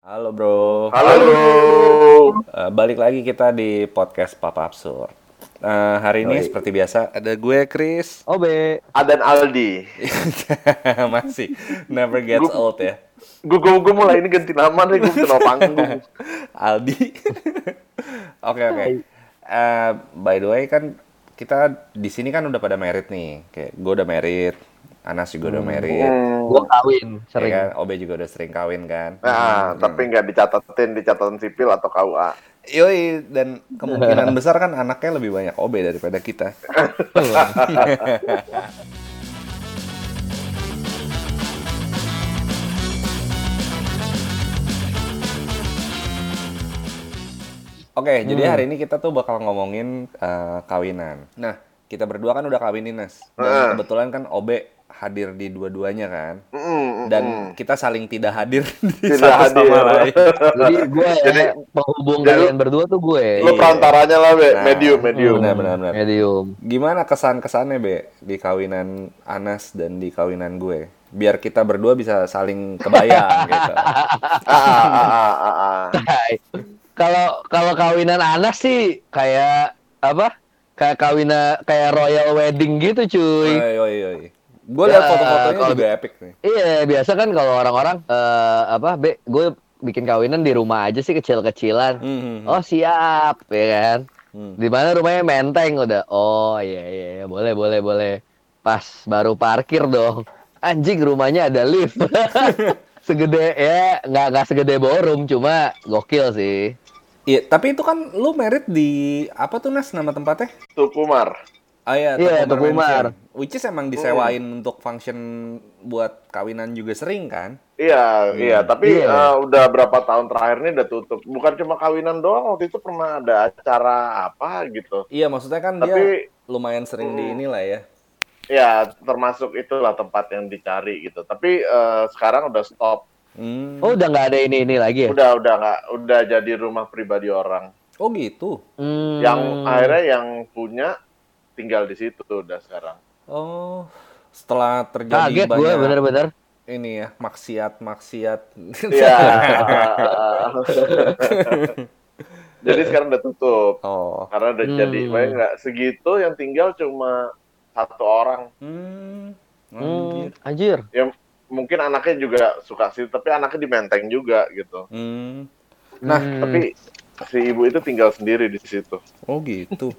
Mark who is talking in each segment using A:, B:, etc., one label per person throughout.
A: Halo bro.
B: Halo bro.
A: Eh, balik lagi kita di podcast Papa Absurd. Eh, hari ini
B: Yoi.
A: seperti biasa ada gue Chris.
C: Obe.
B: Adan Aldi.
A: Masih never gets
B: Gue-
A: old ya.
B: Gue gue gue mulai ini ganti nama nih gue kenal panggung.
A: Aldi. Oke oke. Eh, by the way kan kita di sini kan udah pada merit nih. Kayak gue udah merit, Anas juga udah merit.
B: Hmm.
C: Gua kawin
A: Ya
C: sering.
A: kan? Obe juga udah sering kawin kan.
B: Nah, tapi nggak dicatatin di catatan sipil atau KUA.
A: Yoi, dan kemungkinan besar kan anaknya lebih banyak OB daripada kita. Oke, jadi hari ini kita tuh bakal ngomongin eh, kawinan. Nah, kita berdua kan udah kawinin, Nas. Dan
B: Heeh.
A: kebetulan kan OB hadir di dua-duanya kan.
B: Mm, mm,
A: Dan
B: mm.
A: kita saling tidak hadir di
B: Tidak
A: satu sama
B: hadir.
A: lain.
C: Jadi gue ya,
B: Jadi-
C: penghubung
B: jadi-
C: kalian berdua tuh gue.
B: lu perantaranya lah, Be.
A: Nah,
B: medium, medium.
A: Benar, benar, benar.
C: Medium.
A: Gimana kesan-kesannya, Be, di kawinan Anas dan di kawinan gue? Biar kita berdua bisa saling kebayang gitu.
B: Ah, ah, ah, ah, ah.
C: Kalau kalau kawinan Anas sih kayak apa? Kayak kawinan kayak royal wedding gitu cuy.
A: Oi, oi, oi. Gue lihat
C: Ya,
A: foto-fotonya
C: kalau
A: juga epic nih.
C: Iya, biasa kan kalau orang-orang eh, apa, Be, gue bikin kawinan di rumah aja sih kecil-kecilan.
A: Hmm,
C: Oh, siap, ya kan?
A: hmm.
C: Di mana rumahnya menteng udah. Oh, iya iya iya, boleh boleh boleh. Pas baru parkir dong. Anjing rumahnya ada lift. segede ya, nggak nggak segede ballroom, cuma gokil sih.
A: Iya, tapi itu kan lu merit di apa tuh Nas nama tempatnya?
B: Tukumar.
A: Ah iya,
C: Iya,
A: Tukumar
C: Tukumar.
A: Mansion. Which is emang disewain untuk function buat kawinan juga sering kan?
B: Iya, iya. Tapi
C: Iya.
B: eh, udah berapa tahun terakhir ini udah tutup. Bukan cuma kawinan doang. Waktu itu pernah ada acara apa gitu.
A: Iya, maksudnya kan dia
B: Tapi
A: lumayan sering di
B: Hmm.
A: inilah ya.
B: ya termasuk itulah tempat yang dicari gitu. Tapi eh, sekarang udah stop.
A: Hmm.
C: Oh, udah nggak ada ini ini lagi ya?
B: Udah udah nggak udah jadi rumah pribadi orang.
A: Oh gitu.
C: Hmm.
B: Yang akhirnya yang punya tinggal di situ udah sekarang.
A: Oh, setelah terjadi
C: kaget gue
A: banyak
C: bener-bener.
A: ini ya maksiat maksiat.
B: Iya. jadi sekarang udah tutup
A: oh.
B: karena udah
C: Hmm.
B: jadi banyak nggak segitu yang tinggal cuma satu orang.
A: Hmm.
C: Hmm,
A: Anjir.
C: anjir.
B: Mungkin anaknya juga suka sih, tapi anaknya di menteng juga gitu.
A: Hmm. Nah,
C: Hmm.
B: Tapi si ibu itu tinggal sendiri di situ.
A: Oh gitu.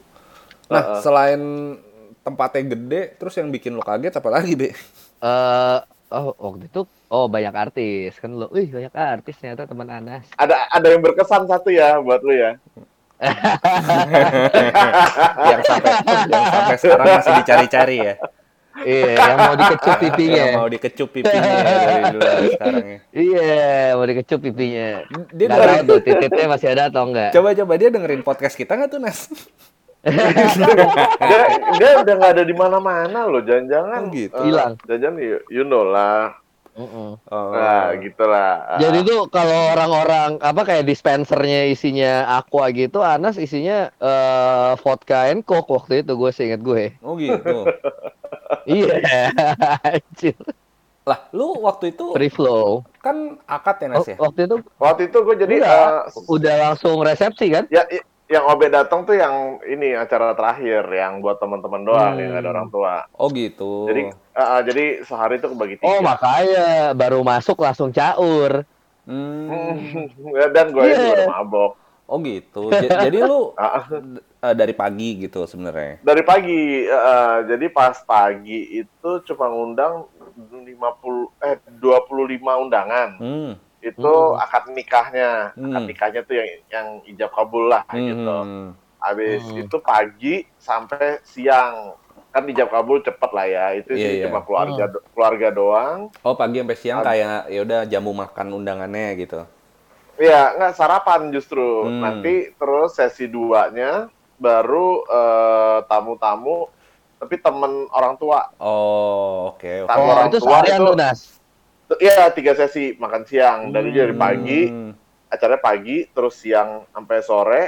A: Nah,
B: Heeh.
A: selain tempatnya gede, terus yang bikin lo kaget apa lagi, Be?
C: Eh, oh waktu itu oh banyak artis kan lo. Wih, banyak artis ternyata teman Anas.
B: Ada ada yang berkesan satu ya buat lu ya.
A: yang sampai yang sampai sekarang masih dicari-cari ya.
C: Iya, yang mau dikecup pipinya.
A: Yang mau dikecup pipinya ya dari dulu sekarang ya.
C: Iya, mau dikecup pipinya.
A: Dia
C: Nggak tahu tuh titiknya masih ada atau enggak.
A: coba-coba dia dengerin podcast kita nggak tuh, Nas?
B: Dia, dia udah nggak ada di mana-mana loh, jangan-jangan
A: Oh, gitu.
B: eh,
C: Hilang.
B: Jangan you, you know lah.
C: Mm-mm.
A: Oh.
B: Nah, gitulah.
C: Jadi tuh kalau orang-orang apa kayak dispensernya isinya aqua gitu, Anas isinya eh, vodka and coke waktu itu gue seingat gue.
A: Oh gitu.
C: Iya, anjir.
A: Lah, lu waktu itu
C: Free flow.
A: kan akad ya, Nas ya?
C: waktu itu
B: Waktu itu gue jadi
C: udah,
B: eh,
C: udah langsung resepsi kan?
B: ya i- yang Obe datang tuh yang ini acara terakhir yang buat teman-teman doang
C: Hmm.
B: yang ada orang tua.
A: Oh gitu.
B: Jadi eh, eh, jadi sehari itu kebagi tiga.
C: Oh makanya baru masuk langsung caur.
A: Hmm.
B: Ya, Dan gue
C: Iya.
B: itu udah mabok.
A: Oh gitu. J- jadi lu eh, dari pagi gitu sebenarnya.
B: dari pagi eh, eh, jadi pas pagi itu cuma ngundang 50 eh 25 undangan.
A: Hmm.
B: Itu
C: Hmm.
B: akad nikahnya. Akad
A: Hmm.
B: nikahnya tuh yang yang ijab kabul lah gitu.
A: Hmm.
B: Habis
C: Hmm.
B: itu pagi sampai siang. Kan ijab kabul cepet lah ya. Itu sih
A: iya.
B: cuma keluarga do- keluarga doang.
A: Oh pagi sampai siang
B: Ab-
A: kayak ya udah jamu makan undangannya gitu.
B: Iya, nggak sarapan justru.
A: Hmm.
B: Nanti terus sesi duanya baru eh, tamu-tamu tapi temen orang tua.
A: Oh oke. oke.
B: Tamu
C: Oh
B: orang
C: itu
B: tua itu-
C: tuh Nas.
B: Iya, tiga sesi makan siang. Dari dari pagi,
A: Hmm.
B: acaranya pagi, terus siang sampai sore.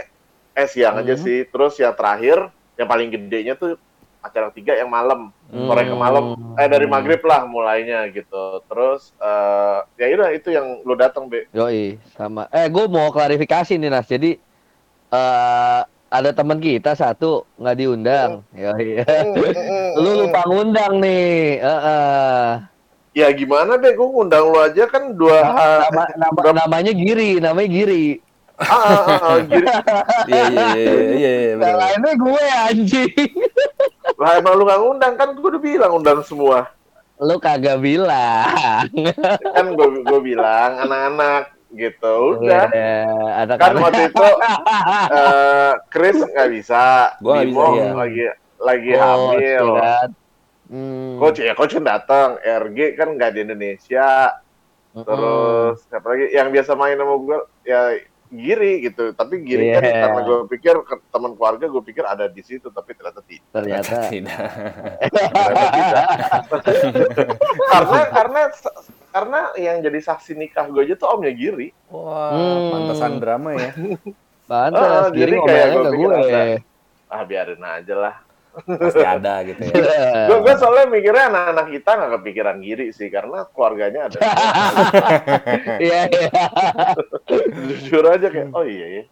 B: Eh siang aja
C: Hmm.
B: sih. Terus yang terakhir, yang paling gedenya tuh acara tiga yang malam
C: Hmm.
B: sore ke malam eh dari maghrib lah mulainya gitu terus eh ya udah itu yang lu datang be
C: Yoi, sama. Eh, gue mau klarifikasi nih Nas. Jadi eh ada teman kita satu nggak diundang. Yoi. Lu lupa ngundang nih. Heeh.
B: Ya gimana deh gue ngundang lu aja kan dua
C: Nama, nama- namanya Giri, namanya Giri.
B: ah, ah, ah, ah, gitu.
A: Iya iya iya iya iya
C: Yang
A: bener.
C: lainnya gue anjing.
B: lah emang lu gak ngundang kan gue udah bilang undang semua
C: Lu kagak bilang.
B: kan gue gue bilang anak-anak gitu udah
C: Iya, ada
B: kan waktu itu eh Chris nggak bisa
A: Gua
B: Bimo
A: bisa, iya.
B: lagi lagi
C: Coach,
B: hamil.
C: Hmm.
B: coach ya coach kan datang RG kan nggak di Indonesia
C: Mm-mm.
B: terus siapa lagi yang biasa main sama gue ya Giri gitu tapi Giri kan
C: Iya.
B: karena gue pikir teman keluarga gue pikir ada di situ tapi ternyata tidak
C: ternyata
A: Tidak.
B: Ternyata tidak. karena karena karena yang jadi saksi nikah gue aja tuh omnya Giri
A: Wah,
C: Hmm.
A: pantesan drama ya.
C: pantas
B: Ah,
C: Giri
B: jadi kayak gue pikir
C: gue.
B: ada. ah biarin aja lah
A: Pasti ada gitu ya.
B: gue gue soalnya mikirnya anak-anak kita nggak kepikiran Giri sih karena keluarganya ada
C: Iya, iya.
B: jujur aja kayak oh iya ya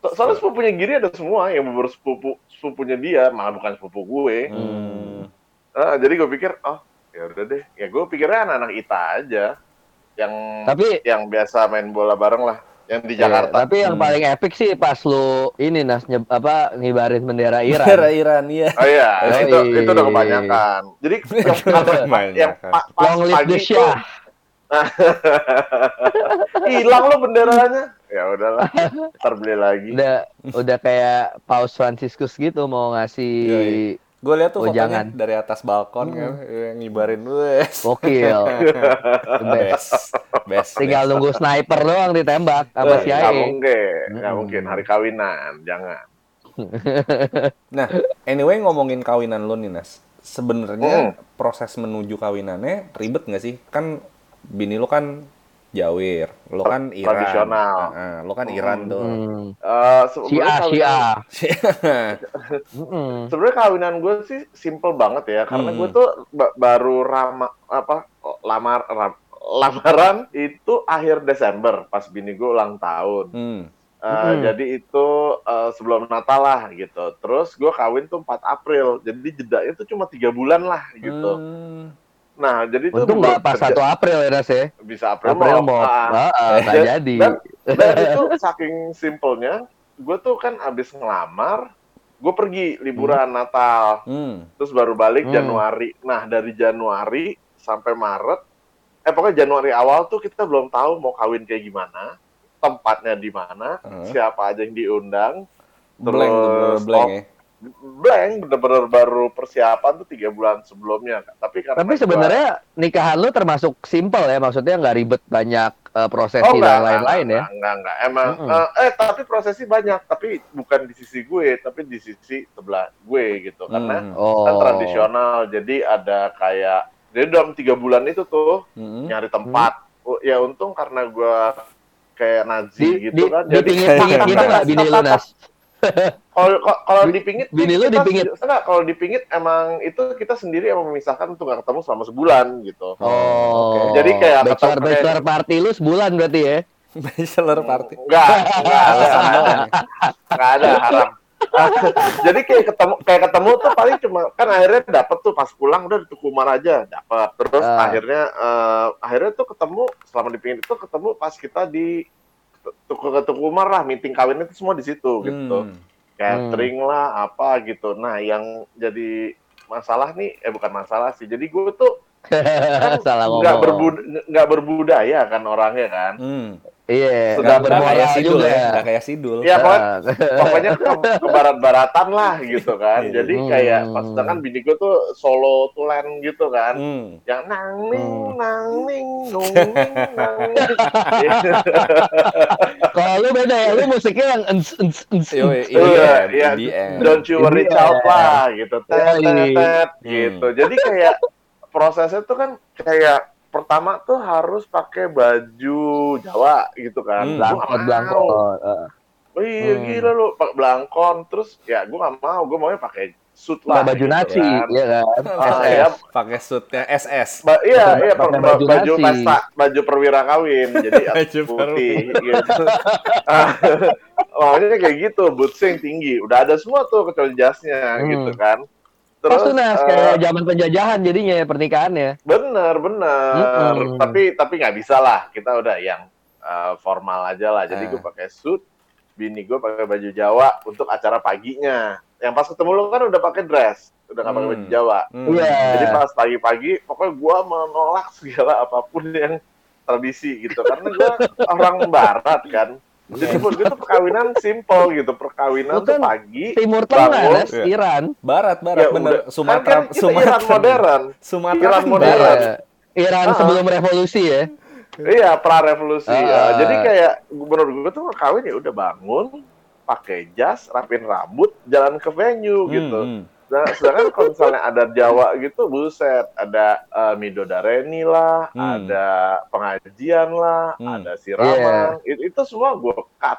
B: So- soalnya sepupunya Giri ada semua yang bener sepupu sepupunya dia malah bukan sepupu gue
A: Hmm.
B: Ah, jadi gue pikir oh ya udah deh ya gue pikirnya anak-anak Ita aja yang
C: Tapi
B: yang biasa main bola bareng lah yang di Jakarta
C: Iya, tapi yang
A: Hmm.
C: paling epic sih pas lu ini Nas nyeb- apa ngibarin bendera Iran.
A: Bendera Iran iya.
B: Oh iya,
C: Yoi.
B: itu itu udah kebanyakan. Jadi yang yang pa- pas
C: Long live the
B: pagi tuh
C: Shah.
B: hilang lo benderanya. Ya udahlah, ntar beli lagi.
C: Udah udah kayak Paus Franciscus gitu mau ngasih
A: Yoi. Gue lihat tuh
C: Oh,
A: fotonya
C: jangan.
A: dari atas balkon kan, yang ngibarin wes.
C: gokil. The best.
A: Best. Best.
C: Tinggal
A: best.
C: nunggu sniper doang ditembak sama si
B: nggak
C: Ae.
B: mungkin, nggak
C: Mm-mm.
B: mungkin hari kawinan, jangan.
A: Nah, anyway ngomongin kawinan lo nih Nas.
B: Hmm.
A: Sebenarnya proses menuju kawinannya ribet nggak sih? Kan bini lo kan Jawir, lo kan Iran.
B: Tradisional.
A: Heeh, lo kan Iran tuh.
C: Hmm.
B: Eh,
C: Si
B: sebenarnya
C: A, si
B: kawinan-
C: A. Mm-mm.
B: Sebenarnya kawinan gue sih simple banget ya, karena
A: Hmm.
B: gue tuh ba- baru rama apa lamar ram- lamaran itu akhir Desember pas bini gue ulang tahun.
A: hmm.
B: Eh,
C: Mm-mm.
B: Jadi itu eh, sebelum Natal lah gitu. Terus gue kawin tuh 4 April. Jadi jedanya tuh cuma tiga bulan lah gitu.
A: Hmm.
B: Nah jadi itu
C: Untung nggak pas
B: kerja-
C: 1 April ya Nas ya.
B: bisa April,
C: April
B: mau.
C: mau.
B: Ah,
C: Ah, nggak
B: Dan-
C: jadi.
B: dan, dan itu saking simpelnya, gue tuh kan abis ngelamar, gue pergi liburan Natal,
A: Hmm.
B: terus baru balik
C: Hmm.
B: Januari. Nah dari Januari sampai Maret, eh pokoknya Januari awal tuh kita belum tahu mau kawin kayak gimana, tempatnya di mana,
A: Hmm.
B: siapa aja yang diundang,
A: Blank
B: Terus,
A: blank
B: oh,
A: ya.
B: Blank bener-bener baru persiapan tuh tiga bulan sebelumnya tapi karena
C: Tapi
B: gua-
C: sebenarnya nikahan lu termasuk simple ya, maksudnya nggak ribet banyak eh, prosesi
B: oh,
C: dan lain-lain ya.
B: enggak, enggak, emang
C: Mm-mm.
B: eh, eh tapi prosesi banyak tapi bukan di sisi gue tapi di sisi sebelah gue gitu karena
A: Hmm.
C: Oh.
B: kan tradisional jadi ada kayak jadi dalam tiga bulan itu tuh
A: Hmm.
B: nyari tempat Oh, ya untung karena gue kayak
C: Di,
B: nazi
C: di,
B: gitu kan
C: di pingit-pingit gitu nggak bini lu Nas?
B: Kalau kalau- dipingit
C: bini lu
B: kita
C: dipingit?
B: enggak kalau dipingit emang itu kita sendiri yang memisahkan untuk nggak ketemu selama sebulan gitu
C: Oh.
B: Jadi kayak
C: bachelor
B: ketemu-
C: bachelor party lu sebulan berarti ya?
A: Bachelor party.
B: enggak enggak enggak ada haram jadi kayak ketemu kayak ketemu tuh paling cuma kan akhirnya dapet tuh pas pulang udah di Tukumar aja dapet terus
C: Ah.
B: akhirnya eh, akhirnya tuh ketemu selama dipingit itu ketemu pas kita di Tuku ke Tukumar lah meeting kawin itu semua di situ gitu
A: Hmm.
B: catering lah apa gitu. Nah yang jadi masalah nih eh bukan masalah sih. Jadi gue tuh kan nggak berbud nggak berbudaya kan orangnya kan.
A: Hmm.
C: Iya, nggak bermoral
A: sidul
C: juga.
A: ya, nggak kayak sidul.
B: Ya pokoknya, pokoknya ke, ke barat-baratan lah gitu kan.
A: Iya.
B: Jadi
C: Hmm.
B: kayak pas sedangkan bini gue tuh solo tulen gitu kan.
A: Hmm.
B: Yang nang ning
C: Hmm.
B: nang ning nung ning nang.
C: Kalau lu beda ya, lu musiknya yang ens ens ens.
B: Iya, iya.
A: the end.
B: Don't you worry
C: Iya.
B: child lah gitu. Tet, tet,
A: Hmm.
B: gitu. Jadi kayak prosesnya tuh kan kayak pertama tuh harus pakai baju Jawa gitu kan.
A: Hmm.
C: Ah.
B: Oh iya
C: Hmm.
B: gila lu pakai belangkon terus ya gue nggak mau gue maunya pakai suit
C: Pakai
B: lah.
C: baju
B: gitu
C: nasi,
B: kan.
C: ya kan?
B: Ah,
C: SS.
B: ya,
A: Pakai suitnya SS.
B: Ba iya, iya, per-
C: Pakai
B: ba-
C: baju
B: baju pesta, baju perwira kawin, jadi
A: Baju
B: putih gitu. Ah, Makanya kayak gitu, bootsnya yang tinggi. Udah ada semua tuh kecuali jasnya
C: Hmm.
B: gitu kan.
C: Pas tuh Nas,
B: eh,
C: kayak zaman penjajahan jadinya ya pernikahannya.
B: bener, bener.
C: Mm-mm.
B: Tapi tapi nggak bisa lah, kita udah yang eh, formal aja lah. Jadi
A: Ah.
B: gue pakai suit, bini gue pakai baju Jawa untuk acara paginya. Yang pas ketemu lu kan udah pakai dress, udah nggak pakai
A: Hmm.
B: baju Jawa.
A: Hmm.
C: Iya.
B: Jadi pas pagi-pagi, pokoknya gua menolak segala apa pun yang tradisi gitu. Karena gua orang barat kan. Jadi buat gue tuh perkawinan simple gitu. Perkawinan
C: Bukan
B: tuh pagi.
C: Timur Tengah,
A: Iya.
C: Iran.
A: Barat, barat,
B: ya
A: bener.
B: udah.
A: Sumatera,
B: kan, kan kita
A: Sumatera.
B: Iran modern.
A: Sumatera
B: Iran
A: kan
B: modern.
C: Iya. Iran
B: Ah.
C: sebelum revolusi ya.
B: Iya, pra revolusi.
C: Ah.
B: jadi kayak menurut gue tuh kawin ya udah bangun, pakai jas, rapin rambut, jalan ke venue gitu.
A: Hmm, hmm.
B: Nah, sedangkan kalau misalnya ada Jawa gitu, buset, ada uh, Midodareni lah,
A: Hmm.
B: ada pengajian lah,
A: Hmm.
B: ada siraman,
C: Iya.
B: itu, itu semua gue cut.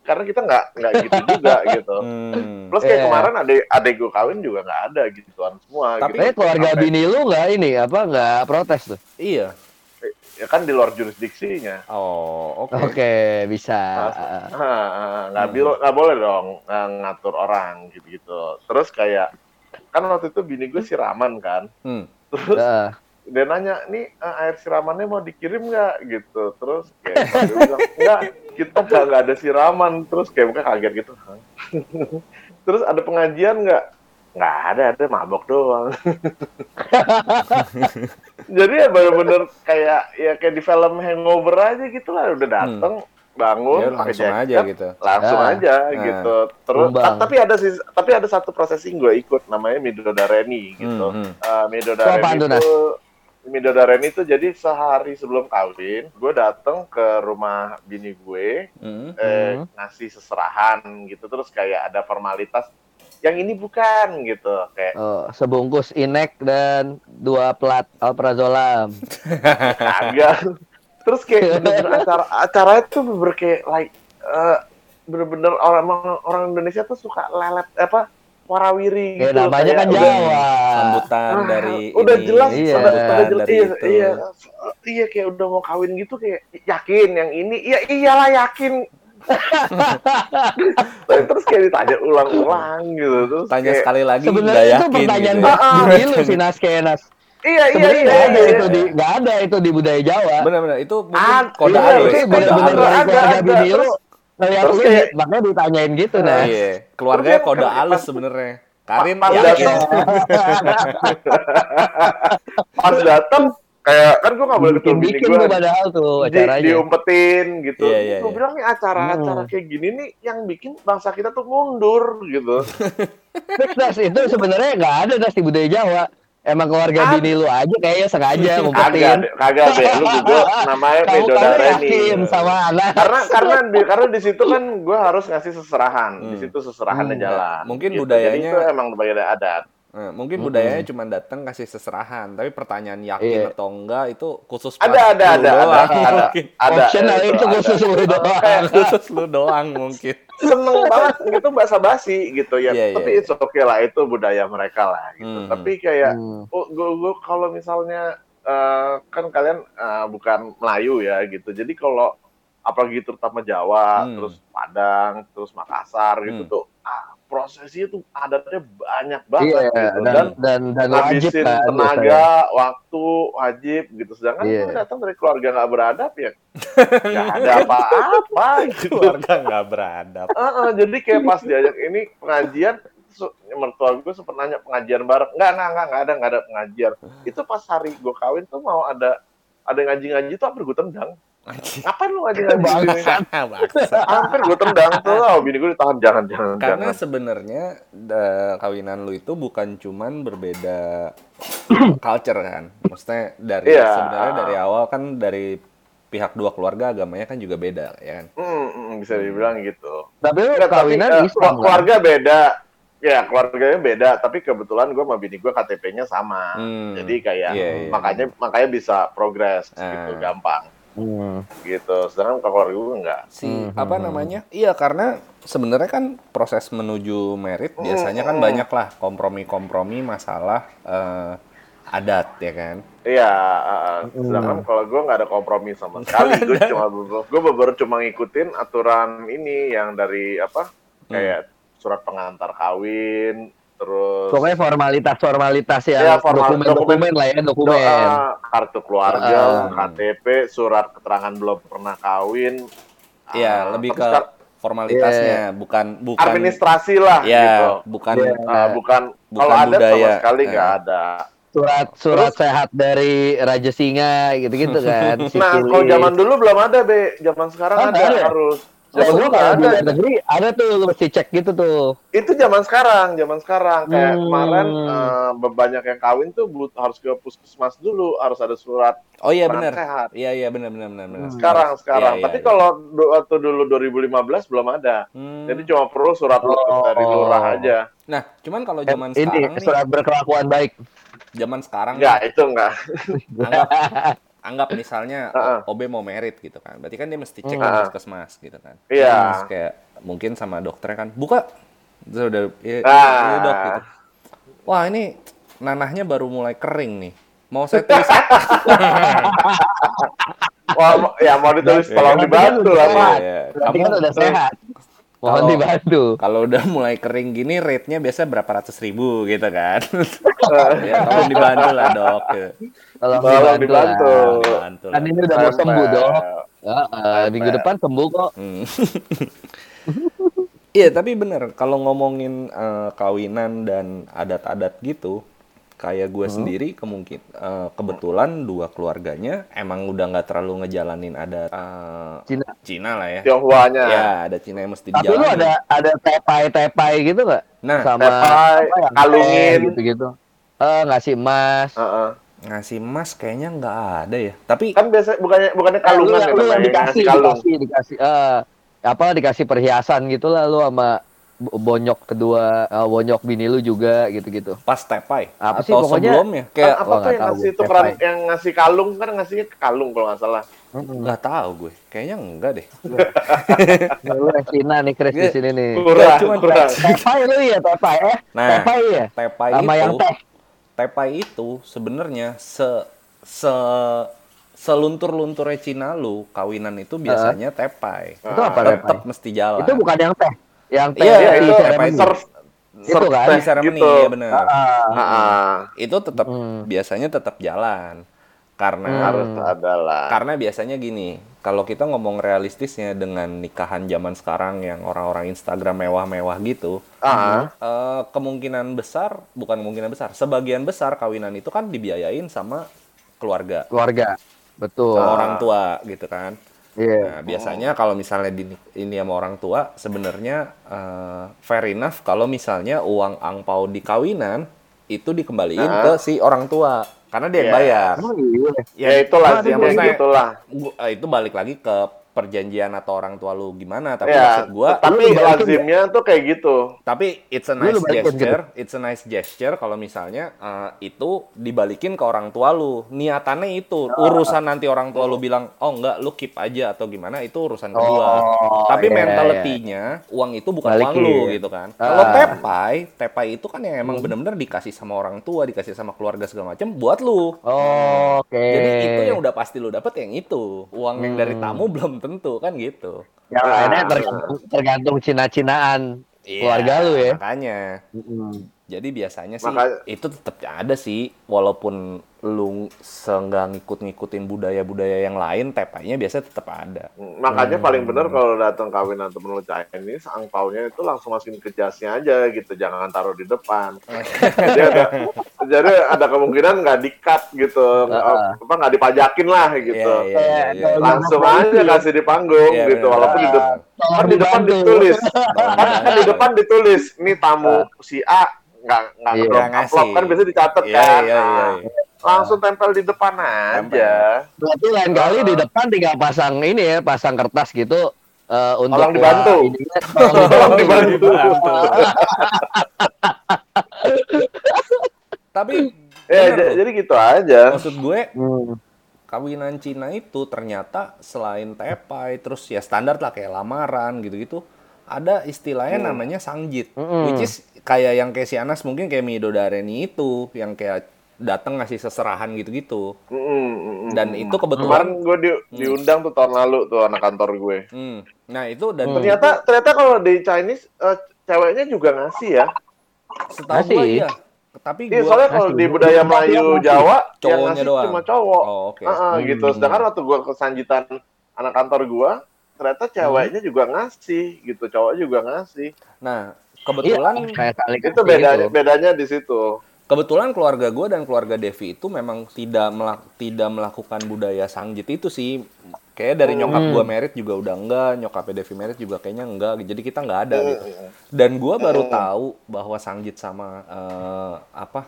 B: Karena kita nggak nggak gitu juga gitu.
A: Hmm.
B: Plus kayak
C: Iya.
B: kemarin adek adek gue kawin juga nggak ada gituan semua.
A: Tapi-
B: gitu.
C: Eh keluarga
B: Sampai-
C: bini lu nggak ini apa nggak protes tuh?
A: Iya.
B: ya kan di luar jurisdiksinya.
A: Oh, oke.
C: Oke, bisa.
B: Ah, ah, nggak
A: Hmm.
B: bil- nggak boleh dong ngatur orang gitu-gitu. Terus kayak kan waktu itu bini gue siraman kan.
A: Hmm.
B: Terus
C: Heeh.
B: dia nanya nih eh, air siramannya mau dikirim nggak? Gitu. Terus kayak dia bilang enggak kita nggak ada siraman terus kayak muka kaget gitu. Terus ada pengajian nggak? Nggak ada ada mabok doang. Jadi ya bener-bener kayak ya kayak di film hangover aja gitu lah udah dateng bangun
A: Ya
B: pakai
A: langsung aja
B: jaket
A: gitu.
B: langsung
C: Ah.
B: aja
A: Ah.
B: gitu terus ta- tapi ada sih tapi ada satu prosesi gue ikut namanya midodareni gitu
A: Hmm, hmm.
B: uh, Midodareni
C: Itu
B: Midodareni itu jadi sehari sebelum kawin, gue dateng ke rumah bini gue,
A: Hmm.
B: eh,
C: Hmm.
B: ngasih seserahan gitu, terus kayak ada formalitas, yang ini bukan gitu, kayak
C: Oh, sebungkus inek dan dua plat alprazolam.
B: kagak. Terus kayak bener-bener acara acaranya tuh bener kayak like eh, bener-bener orang orang Indonesia tuh suka lelet apa warawiri
C: Ya
B: gitu.
C: namanya kan
B: kayak udah-
C: Jawa.
A: Sambutan
B: Ah,
A: dari
B: udah
A: ini,
B: jelas
C: Iya.
B: udah, udah jelas
A: dari
B: iya,
A: itu.
B: iya iya kayak udah mau kawin gitu kayak yakin yang ini iya iyalah yakin terus kayak ditanya ulang-ulang gitu terus
A: Tanya
B: kayak,
A: sekali lagi
C: Sebenarnya itu
A: yakin
C: pertanyaan
A: gitu.
B: Ah, ah.
C: bini lu si Nas Kenas.
B: Iya iya
C: Sebenarnya
B: iya
C: nggak ada
B: iya,
C: itu
B: iya.
C: di nggak ada itu di budaya Jawa.
A: Benar-benar itu mungkin
B: Ad-
A: kode
B: iya,
A: halus.
B: itu
C: dari
A: halus.
C: keluarga
B: ada.
C: bini lu. Ngeliat
B: terus
C: lu makanya ditanyain gitu
B: Nah.
A: Iya, keluarga
B: Terus
A: kode halus sebenarnya. Karin
B: Pas
A: yakin.
B: datang. pas datang kayak kan gue nggak boleh ketemu bini
C: Bikin-bikin
B: gue
C: tuh padahal tuh
B: di,
C: acaranya.
B: diumpetin gitu.
A: Iya, iya,
B: gue
A: iya.
B: bilang nih acara-acara
C: Hmm.
B: kayak gini nih yang bikin bangsa kita tuh mundur gitu.
C: Fix, Das, itu sebenarnya nggak ada Das di budaya Jawa. Emang keluarga
B: Ada.
C: bini lu aja kayaknya sengaja
B: kagak,
C: ngumpetin.
B: deh, kagak deh. Lu Google namanya
C: Kamu kamu
B: Midodareni.
C: yakin sama anak.
B: Karena karena di karena di situ kan gue harus ngasih seserahan. Di
A: Hmm.
B: situ seserahannya
C: Hmm.
B: jalan.
A: Mungkin
B: Jadi
A: budayanya-
B: itu emang budaya adat.
A: Eh, mungkin
C: Mm-mm.
A: budayanya cuma datang kasih seserahan, tapi pertanyaan yakin
C: Iya.
A: atau enggak itu khusus
B: Ada, ada,
A: lu
B: ada,
A: doang,
B: ada, ada.
A: mungkin.
B: Ada.
C: Optional
B: itu
C: itu
B: ada.
C: khusus lu doang.
B: Kayak
A: khusus lu doang mungkin.
B: Seneng banget gitu bahasa basi gitu ya.
A: Iya,
B: Tapi
A: iya.
B: it's okay lah itu budaya mereka lah gitu.
A: Hmm.
B: Tapi kayak
C: Hmm.
B: oh, gue gue kalau misalnya eh, kan kalian eh, bukan Melayu ya gitu. Jadi kalau apalagi terutama Jawa,
A: Hmm.
B: terus Padang, terus Makassar gitu
A: Hmm.
B: tuh prosesinya tuh adatnya banyak banget
C: Iya,
B: gitu.
C: dan
B: Dan
C: dan dan wajib
B: ngabisin
C: kan.
B: tenaga, waktu, wajib gitu. Sedangkan gue datang dari keluarga nggak beradab ya, nggak ada apa-apa gitu.
A: Keluarga nggak beradab.
B: Heeh, jadi kayak pas diajak ini pengajian, mertua gue sempat nanya pengajian bareng. Enggak, enggak, enggak, enggak ada, enggak ada pengajian. Itu pas hari gue kawin tuh mau ada ada ngaji-ngaji tuh hampir gue tendang. Ngapain lu sini?
A: Bangsa.
B: Hampir gue tendang tuh. Oh, bini gue ditahan, jangan, jangan,
A: Karena sebenarnya kawinan lu itu bukan cuman berbeda culture kan. Maksudnya dari
B: Iya.
A: sebenarnya dari awal kan dari pihak dua keluarga agamanya kan juga beda ya kan.
B: Hmm, hmm, bisa dibilang gitu.
C: Tapi lu
B: Enggak, tapi
C: kawinan
B: eh,
C: kan?
B: keluarga beda. Ya, keluarganya beda, tapi kebetulan gue sama bini gue KTP-nya sama.
A: Hmm.
B: Jadi kayak
A: Iya, iya.
B: makanya makanya bisa progres
A: Ah.
B: gitu gampang.
C: Hmm.
B: gitu. Sedangkan kalau keluarga gue enggak.
A: si
C: Hmm,
A: apa
C: hmm,
A: namanya? Iya karena sebenarnya kan proses menuju merit biasanya kan banyak lah. Kompromi-kompromi masalah eh, adat ya kan?
B: Iya, uh, sedangkan kalau gue nggak ada kompromi sama sekali, gue cuma gue baru cuma ngikutin aturan ini yang dari apa kayak surat pengantar kawin, terus
C: Pokoknya formalitas-formalitas yang
B: Ya, formal-
C: dokumen-dokumen lah ya, dokumen.
B: doa, kartu keluarga,
C: Ah.
B: KTP, surat keterangan belum pernah kawin.
A: iya
B: Ah,
A: lebih
B: terus
A: ke formalitasnya bukan bukan
B: administrasi lah
A: ya
B: gitu.
A: bukan
C: Iya.
B: Ah, bukan,
A: Bukan
B: kalau ada sama sekali nggak
A: Ah.
B: ada.
C: Surat surat sehat dari Raja Singa gitu-gitu kan.
B: Nah, kalau zaman dulu belum ada, Be. Zaman sekarang
C: Oh,
B: ada,
C: ada?
B: harus. Zaman dulu
C: kalau di
B: ada.
C: luar negeri ada tuh lu mesti cek gitu tuh.
B: Itu zaman sekarang, zaman sekarang. Kayak
C: Hmm.
B: kemarin eh, banyak yang kawin tuh but- harus ke puskesmas dulu, harus ada surat
A: oh iya benar
B: sehat.
A: iya iya benar benar benar benar
B: sekarang
A: Harus-
B: sekarang.
A: iya, iya,
B: Tapi
A: iya.
B: kalau du- waktu dulu 2015 belum ada.
A: Hmm.
B: Jadi cuma perlu surat lulus dari
C: Oh.
B: lurah aja.
A: nah cuman kalau
C: Eh,
A: zaman
C: Ini
A: sekarang nih
C: surat berkelakuan baik.
A: zaman sekarang
B: Enggak, itu enggak.
A: anggap anggap misalnya
B: Heeh.
A: OB mau merit gitu kan. Berarti kan dia mesti cek
C: Hmm.
A: ke
B: Heeh.
A: puskesmas gitu kan.
B: Iya.
A: Terus kayak mungkin sama dokternya kan buka. Terus udah iya,
B: Ah.
A: iya, dok gitu. Wah, ini nanahnya baru mulai kering nih. Mau saya tulis apa?
B: Wah, ya mau ditulis
A: Iya.
B: tolong dibantu lah,
A: Iya,
B: Pak.
A: iya.
C: Berarti
A: Kamu
C: kan udah sehat. Mohon dibantu.
A: kalau udah mulai kering gini rate-nya biasa berapa ratus ribu gitu kan. ya, tolong dibantu lah dok.
C: Tolong
B: Tolong
C: dibantu. lah.
B: dibantu.
A: Dibantu lah.
C: Kan ini udah mau sembuh
B: Tempel.
C: dong. Heeh, minggu depan sembuh kok.
A: Hmm. Iya, tapi bener kalau ngomongin eh, kawinan dan adat-adat gitu, kayak gue sendiri kemungkin eh, kebetulan dua keluarganya emang udah nggak terlalu ngejalanin adat eh,
C: Cina.
A: Cina lah ya.
B: Tionghoanya.
A: Ya, ada Cina yang mesti
C: Tapi lu ada ada tepai-tepai gitu nggak?
A: Nah,
C: Sama
B: tepai,
C: ya,
B: kalungin.
C: teh gitu-gitu. Eh, ngasih emas.
B: Heeh.
A: ngasih emas kayaknya nggak ada ya. Tapi
B: Kan biasa bukannya bukannya
C: lu
B: kalungan ya
C: lu yang
B: namanya,
C: dikasih,
B: kalung.
C: dikasih, dikasih, eh, apa dikasih perhiasan gitu lah lu sama bonyok kedua, eh, bonyok bini lu juga gitu-gitu.
A: pas tepai
C: Apa sih, pokoknya-
A: sebelumnya
B: Kan
A: kayak
B: apa
C: Wah,
B: tuh yang
C: tahu
B: ngasih tukeran
C: tepai.
B: yang ngasih kalung kan ngasihnya ke kalung kalau nggak salah.
A: nggak tahu gue. Kayaknya enggak deh.
C: Lu yang Cina nih Chris di
A: Iya.
C: sini nih.
B: Kurang,
A: cuma
B: kurang.
C: Tepai lu ya tepai eh?
A: Nah,
C: tepai ya?
A: Tepai
C: Sama
A: itu
C: yang teh.
A: Tepai itu sebenarnya se se seluntur-lunturnya Cina lu kawinan itu biasanya tepai.
C: Itu apa
A: Tetap
C: tepai?
A: mesti jalan.
C: Itu bukan yang teh. Yang
A: Iya,
B: Iya,
C: di
B: itu
C: seremoni.
B: serve
C: Itu
B: serve
C: kan?
A: di seremoni
B: gitu.
A: ya benar.
C: Ah,
B: Ah,
A: Itu tetap
C: Hmm.
A: biasanya tetap jalan. Karena
C: Hmm.
B: harus ada lah.
A: karena biasanya gini, kalau kita ngomong realistisnya dengan nikahan zaman sekarang yang orang-orang Instagram mewah-mewah gitu,
B: Ah,
A: eh, kemungkinan besar, bukan kemungkinan besar, sebagian besar kawinan itu kan dibiayain sama keluarga,
C: keluarga. Betul.
A: sama
B: Ah.
A: orang tua gitu kan.
C: Iya.
A: Nah, biasanya kalau misalnya di, ini sama orang tua, sebenarnya eh, fair enough kalau misalnya uang angpau di kawinan itu dikembaliin
B: Ah.
A: ke si orang tua, karena dia yang
B: Iya.
A: bayar.
C: Emang iya.
B: ya itulah
A: Nah,
B: sih,
A: maksudnya-. Gua- eh, itu balik lagi ke perjanjian atau orang tua lu gimana, tapi
B: Ya,
A: maksud gua
B: tapi lazimnya tuh kayak gitu.
A: Tapi it's a nice gesture, it's a nice gesture kalau misalnya eh, itu dibalikin ke orang tua lu. Niatannya itu,
C: Ah.
A: urusan nanti orang tua lu bilang, "Oh enggak, lu keep aja" atau gimana, itu urusan kedua.
C: Oh,
A: Tapi
C: iya,
A: mentalitinya uang itu bukan uang
C: Balikin.
A: lu gitu kan.
C: Ah.
A: Kalau tepai, tepai itu kan yang emang bener-bener dikasih sama orang tua, dikasih sama keluarga segala macam buat lu.
C: Oh, Oke.
A: Jadi itu yang udah pasti lu dapet yang itu. Uang yang dari
C: Hmm.
A: tamu belum tentu kan gitu.
C: Yang
B: Ah.
C: lainnya tergantung, tergantung Cina-Cinaan
A: Iya,
C: keluarga lu ya.
A: Makanya.
C: Mm-mm.
A: Jadi biasanya sih
B: Makanya-
A: itu tetap ada sih walaupun lu seenggak ngikut-ngikutin budaya-budaya yang lain tepainya biasa tetap ada.
B: Makanya
C: Hmm.
B: paling benar kalau datang kawin atau menurut Chinese, angpaunya itu langsung masukin ke jasnya aja gitu, jangan taruh di depan. jadi ada, jadi ada kemungkinan nggak di-cut gitu, apa nggak dipajakin lah gitu.
A: Iya, iya, iya.
C: Kayak-
B: Langsung aja kasih di panggung
A: Iya,
B: gitu,
A: bener.
B: walaupun di depan
C: Tolong
B: kan di depan ditulis, kan di depan ditulis, ini tamu si A nggak nggak
C: Iya.
B: ngedrop
A: Nggak
B: amplop
A: ngasih.
B: kan biasa dicatat
A: Iya,
B: kan,
A: iya, iya,
B: Nah,
A: iya.
B: langsung tempel di depan
A: Tempel.
B: aja.
C: Berarti lain kali di depan tinggal pasang ini ya, pasang kertas gitu eh, untuk
B: Tolong dibantu.
C: tolong
B: Tolong
C: dibantu.
A: Tapi
B: Ya,
A: bener
B: jadi gitu aja.
A: maksud gue
C: Hmm.
A: kawinan Cina itu ternyata selain tepai terus ya standar lah kayak lamaran gitu-gitu ada istilahnya namanya sangjit which is kayak yang kayak si Anas mungkin kayak Midodareni itu yang kayak datang ngasih seserahan gitu-gitu
B: Mm, mm, mm.
A: dan itu
B: Kemarin
A: kebetulan
B: gue di, diundang tuh tahun lalu tuh anak kantor gue.
A: Hmm, nah itu dan
B: Ternyata ternyata kalau di Chinese eh, ceweknya juga ngasih ya.
A: setahu gua iya tapi
B: Iya,
A: gua
B: soalnya kalau di budaya Melayu Jawa yang
A: Cowoknya
B: ngasih
A: doang.
B: cuma cowok.
A: Oh, oke.
B: Ah, ah, gitu.
C: Hmm.
B: Sedangkan waktu gua ke sanjitan anak kantor gua, ternyata ceweknya juga ngasih gitu, cowok juga ngasih.
A: nah kebetulan
C: kayak saling
B: Itu
C: kasih
B: beda
C: gitu.
B: bedanya di situ.
A: kebetulan keluarga gue dan keluarga Devi itu memang tidak melak- tidak melakukan budaya sangjit itu sih. Kayak dari nyokap gue merit juga udah enggak nyokapnya Devi merit juga kayaknya enggak jadi kita nggak ada gitu. dan gue baru tahu bahwa sangjit sama eh, apa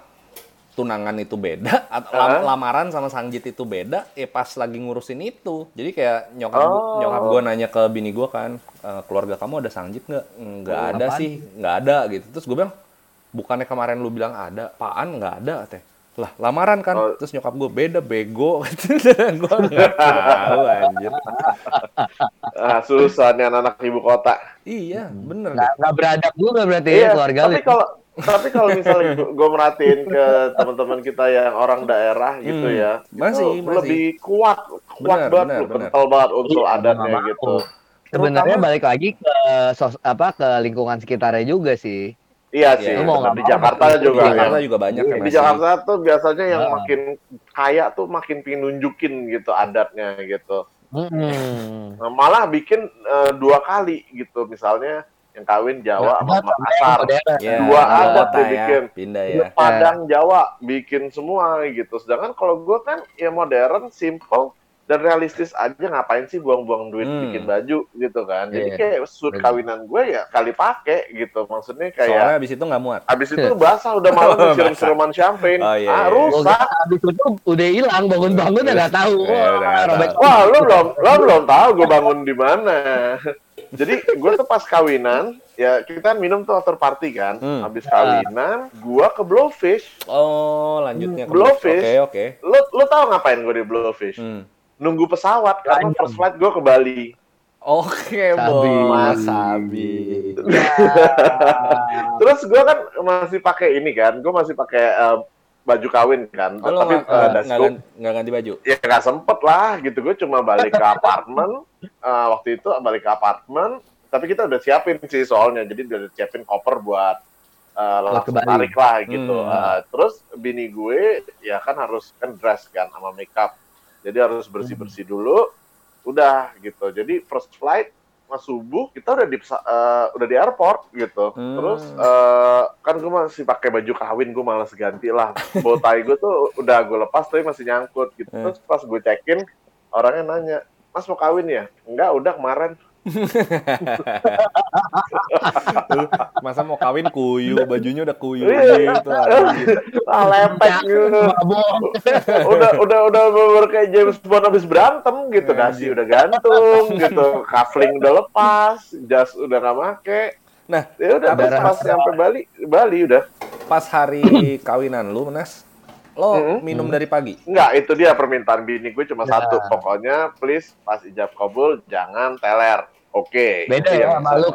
A: tunangan itu beda atau lam- lamaran sama sangjit itu beda ya pas lagi ngurusin itu. Jadi kayak nyokap gua-
B: Oh.
A: nyokap gue nanya ke bini gue kan "Eh, keluarga kamu ada sangjit nggak? Nggak ada sih nggak ada gitu. Terus gue bilang bukannya kemarin lu bilang ada? Paan nggak ada teh lah lamaran kan?
B: Oh.
A: terus nyokap gue beda bego gue nggak tahu anjir.
B: Ah, susah nih anak-anak ibu kota.
A: iya bener.
C: Nggak, beradab juga berarti ya
B: Iya,
C: keluarga
B: tapi
C: lu.
B: kalau tapi kalau misalnya gue merhatiin ke teman-teman kita yang orang daerah gitu
A: Hmm,
B: ya,
A: masih,
B: itu
A: masih.
B: lebih kuat, kuat
A: Benar,
B: banget,
A: benar.
B: kental banget unsur
C: Iya,
B: adatnya gitu.
C: Sebenarnya
A: Terutama-
C: balik lagi ke sos, apa ke lingkungan sekitarnya juga sih.
B: Iya
A: Iya,
B: sih,
A: lu
C: mau
B: di Jakarta
C: di
B: juga.
A: di Jakarta
B: ya.
A: juga banyak yang
B: Di
A: masih
B: Jakarta tuh biasanya yang
C: Ah.
B: makin kaya tuh makin pingin nunjukin gitu adatnya gitu.
C: Hmm.
B: Nah, malah bikin eh, dua kali gitu, misalnya yang kawin Jawa sama Makassar.
C: Modern.
A: Ya,
B: Dua
A: ada
B: adat dia
A: ya,
B: bikin.
A: pindah ya
B: Padang Jawa bikin semua gitu. Sedangkan kalau gue kan ya modern, simple dan realistis aja ngapain sih buang-buang duit
A: Hmm.
B: bikin baju gitu kan. Jadi
C: Iya.
B: kayak suit kawinan gue ya kali pakai gitu. Maksudnya kayak
A: soalnya abis itu nggak muat
B: Habis itu basah udah malam
A: Oh,
B: siram-siraman champagne.
A: Oh, iya,
B: ah,
A: iya.
C: Oh,
B: rusak.
C: habis itu udah hilang bangun-bangun ya nggak tahu.
A: Ya,
C: robek.
A: tahu.
B: Wah, lu belum lu belum tahu gue bangun di mana. Jadi gue tuh pas kawinan, ya kita minum tuh after party kan.
A: Hmm.
B: Habis kawinan, gua ke Blowfish.
A: oh lanjutnya ke
B: Blowfish.
A: oke oke
B: Lu lu tahu ngapain gue di Blowfish?
A: Hmm.
B: Nunggu pesawat karena
C: Ranjang.
B: first flight gue ke Bali.
A: Oke,
C: Sabi.
A: bos. Sabi.
B: Terus gue kan masih pakai ini kan, gue masih pakai eh, baju kawin kan.
A: Oh,
B: Tapi
A: nggak
B: eh, gua-
A: gan- nggak ganti baju?
B: ya nggak sempet lah gitu. Gue cuma balik ke apartemen. Eh, waktu itu balik ke apartemen. Tapi kita udah siapin sih soalnya. Jadi udah siapin koper buat eh, langsung tarik lah gitu.
A: Hmm.
B: Eh, terus bini gue ya kan harus kan dress kan sama makeup. Jadi harus bersih bersih dulu. Udah gitu. Jadi first flight mas subuh kita udah di eh, udah di airport gitu.
A: Hmm.
B: terus eh, kan gue masih pakai baju kawin gue malas ganti lah. Bow tie gue tuh udah gue lepas tapi masih nyangkut gitu.
A: Hmm.
B: terus pas gue cekin orangnya nanya mas mau kawin ya? Enggak udah kemarin
A: Masa mau kawin kuyu, bajunya udah kuyu
B: Iya.
A: gitu.
B: ah lepek gitu. udah udah udah kayak James Bond habis berantem gitu dasi udah gantung gitu kafling udah lepas jas udah nggak make.
A: Nah,
B: ya udah pas sampai Bali Bali udah.
A: pas hari kawinan lu, Nas, lo
B: Hmm.
A: minum dari pagi.
B: Enggak, itu dia permintaan bini gue cuma
C: Ya.
B: satu. Pokoknya please pas ijab kabul jangan teler. Oke.
C: Beda
B: Itu
C: ya sama
B: bisa-
C: lu.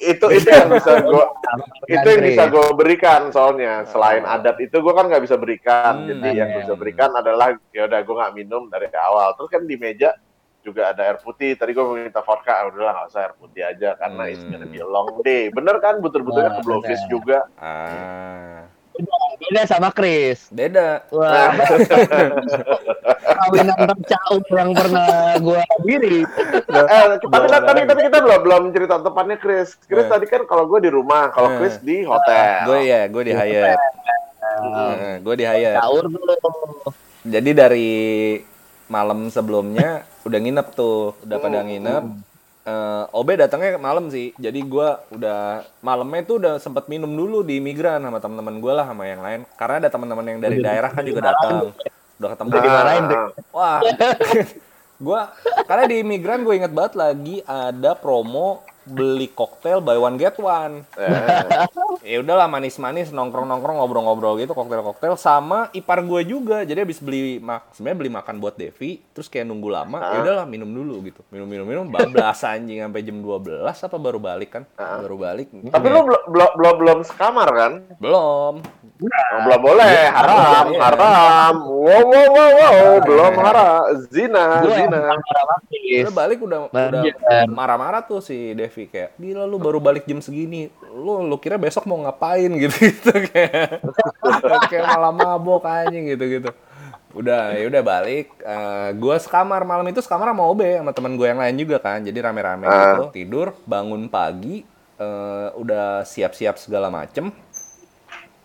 B: Itu itu yang bisa gue itu yang bisa gue berikan soalnya selain adat itu gue kan nggak bisa berikan.
A: Hmm,
B: Jadi yang gue
C: iya.
B: bisa berikan adalah ya udah gue nggak minum dari awal. Terus kan di meja juga ada air putih. Tadi gue minta vodka, ah, udahlah nggak usah air putih aja karena
A: Hmm.
B: it's gonna be a long day. Bener kan? Betul-betulnya
C: Nah,
B: ke Blowfish juga.
A: Ah,
C: Beda sama Chris.
A: beda.
C: Wah, kawinan tercaum yang pernah gua hadiri.
B: eh, tapi,
A: Belum
B: tapi, kita belum belum cerita tepatnya Chris. Chris
A: Eh.
B: tadi kan kalau gue di rumah, kalau
A: Eh.
B: Chris di hotel.
A: Gue ya, gue di Hyatt. gue di Hyatt.
C: Sahur dulu.
A: Jadi dari malam sebelumnya udah nginep tuh, udah pada nginep. Eh, Obe datangnya malam sih, jadi gua udah malamnya tuh udah sempet minum dulu di migran sama teman-teman gue lah sama yang lain. Karena ada teman-teman yang dari daerah kan juga datang, udah ketemu.
C: Udah dimarahin deh.
A: Wah, gua karena di migran gue inget banget lagi ada promo beli koktail buy one get one. Ya udahlah manis-manis nongkrong-nongkrong ngobrol-ngobrol gitu koktail-koktail sama ipar gue juga. Jadi habis beli mak sebenarnya beli makan buat Devi, terus kayak nunggu lama, ya udahlah minum dulu gitu. Minum-minum minum bablas anjing sampai jam 12 apa baru balik kan? Baru balik.
B: Tapi lu belum belum belum belum sekamar kan?
A: belum.
B: Oh, belum boleh, haram,
A: Iya.
B: haram. Wow, wow, wow, wow, belum haram. Zina,
C: yang
B: zina.
A: Udah balik udah udah marah-marah tuh si Devi kayak gila lu baru balik jam segini. Lu lu kira besok mau ngapain? Gitu gitu kayak. Kayak malah mabok anjing gitu gitu udah ya udah balik. Eh, gua sekamar malam itu sekamar sama Obe sama teman gue yang lain juga kan. Jadi rame-rame
B: Ah.
A: gitu tidur bangun pagi eh, udah siap-siap segala macem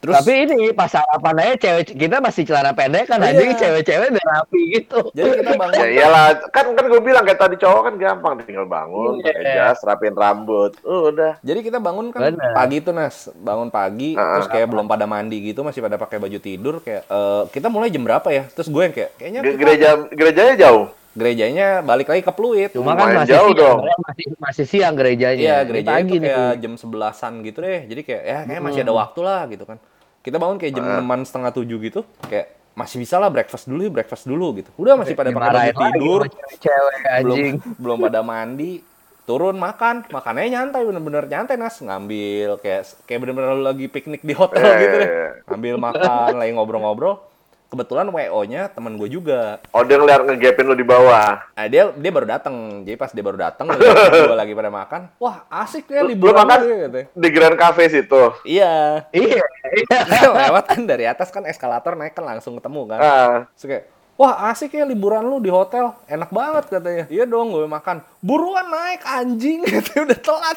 A: terus
C: Tapi ini pas sarapan aja cewek kita masih celana pendek kan
A: Iya.
C: anjing cewek-cewek udah rapi gitu.
A: jadi kita bangun
B: Ya iyalah, kan kan gue bilang kayak tadi cowok kan gampang tinggal bangun,
C: Iya.
B: pakai jas, rapin rambut. Udah.
A: Jadi kita bangun kan
C: Bener.
A: pagi tuh Nas, bangun pagi,
B: Ah,
A: terus kayak belum pada mandi gitu, masih pada pakai baju tidur kayak eh, kita mulai jam berapa ya? Terus gue yang kayak kayaknya
B: Ge-
A: kita-
B: Gereja gerejanya jauh.
A: gerejanya balik lagi ke Pluit.
C: Cuma kan masih
B: jauh
C: siang,
B: dong.
C: masih masih siang gerejanya.
A: Iya, gereja
C: pagi
A: itu
C: nih.
A: kayak jam sebelasan gitu deh. Jadi kayak ya kayak masih ada waktu lah gitu kan. Kita bangun kayak jam
B: Ah.
A: enaman setengah tujuh gitu, kayak masih bisa lah breakfast dulu, breakfast dulu gitu. Udah masih pada pakai baju
C: Dimarahin lagi
A: tidur,
C: cewek
A: belum
C: anjing.
A: belum pada mandi turun makan makannya nyantai bener-bener nyantai nas ngambil kayak kayak bener-bener lagi piknik di hotel
B: Iya,
A: gitu deh ngambil makan lagi ngobrol-ngobrol kebetulan wo nya teman gue juga
B: Oh dia ngeliat ngegapin lu di bawah.
A: nah, dia dia baru datang jadi pas dia baru datang gue lagi pada makan wah asik ya liburan
B: makan?
A: lu ya," katanya.
B: Di Grand Cafe situ.
A: iya
C: Iya, iya.
A: lewat kan dari atas kan eskalator naik kan langsung ketemu kan
B: Ah,
A: Terus kayak, wah asik ya liburan lu di hotel, enak banget katanya. Iya dong, gue makan. Buruan naik anjing, katanya udah telat.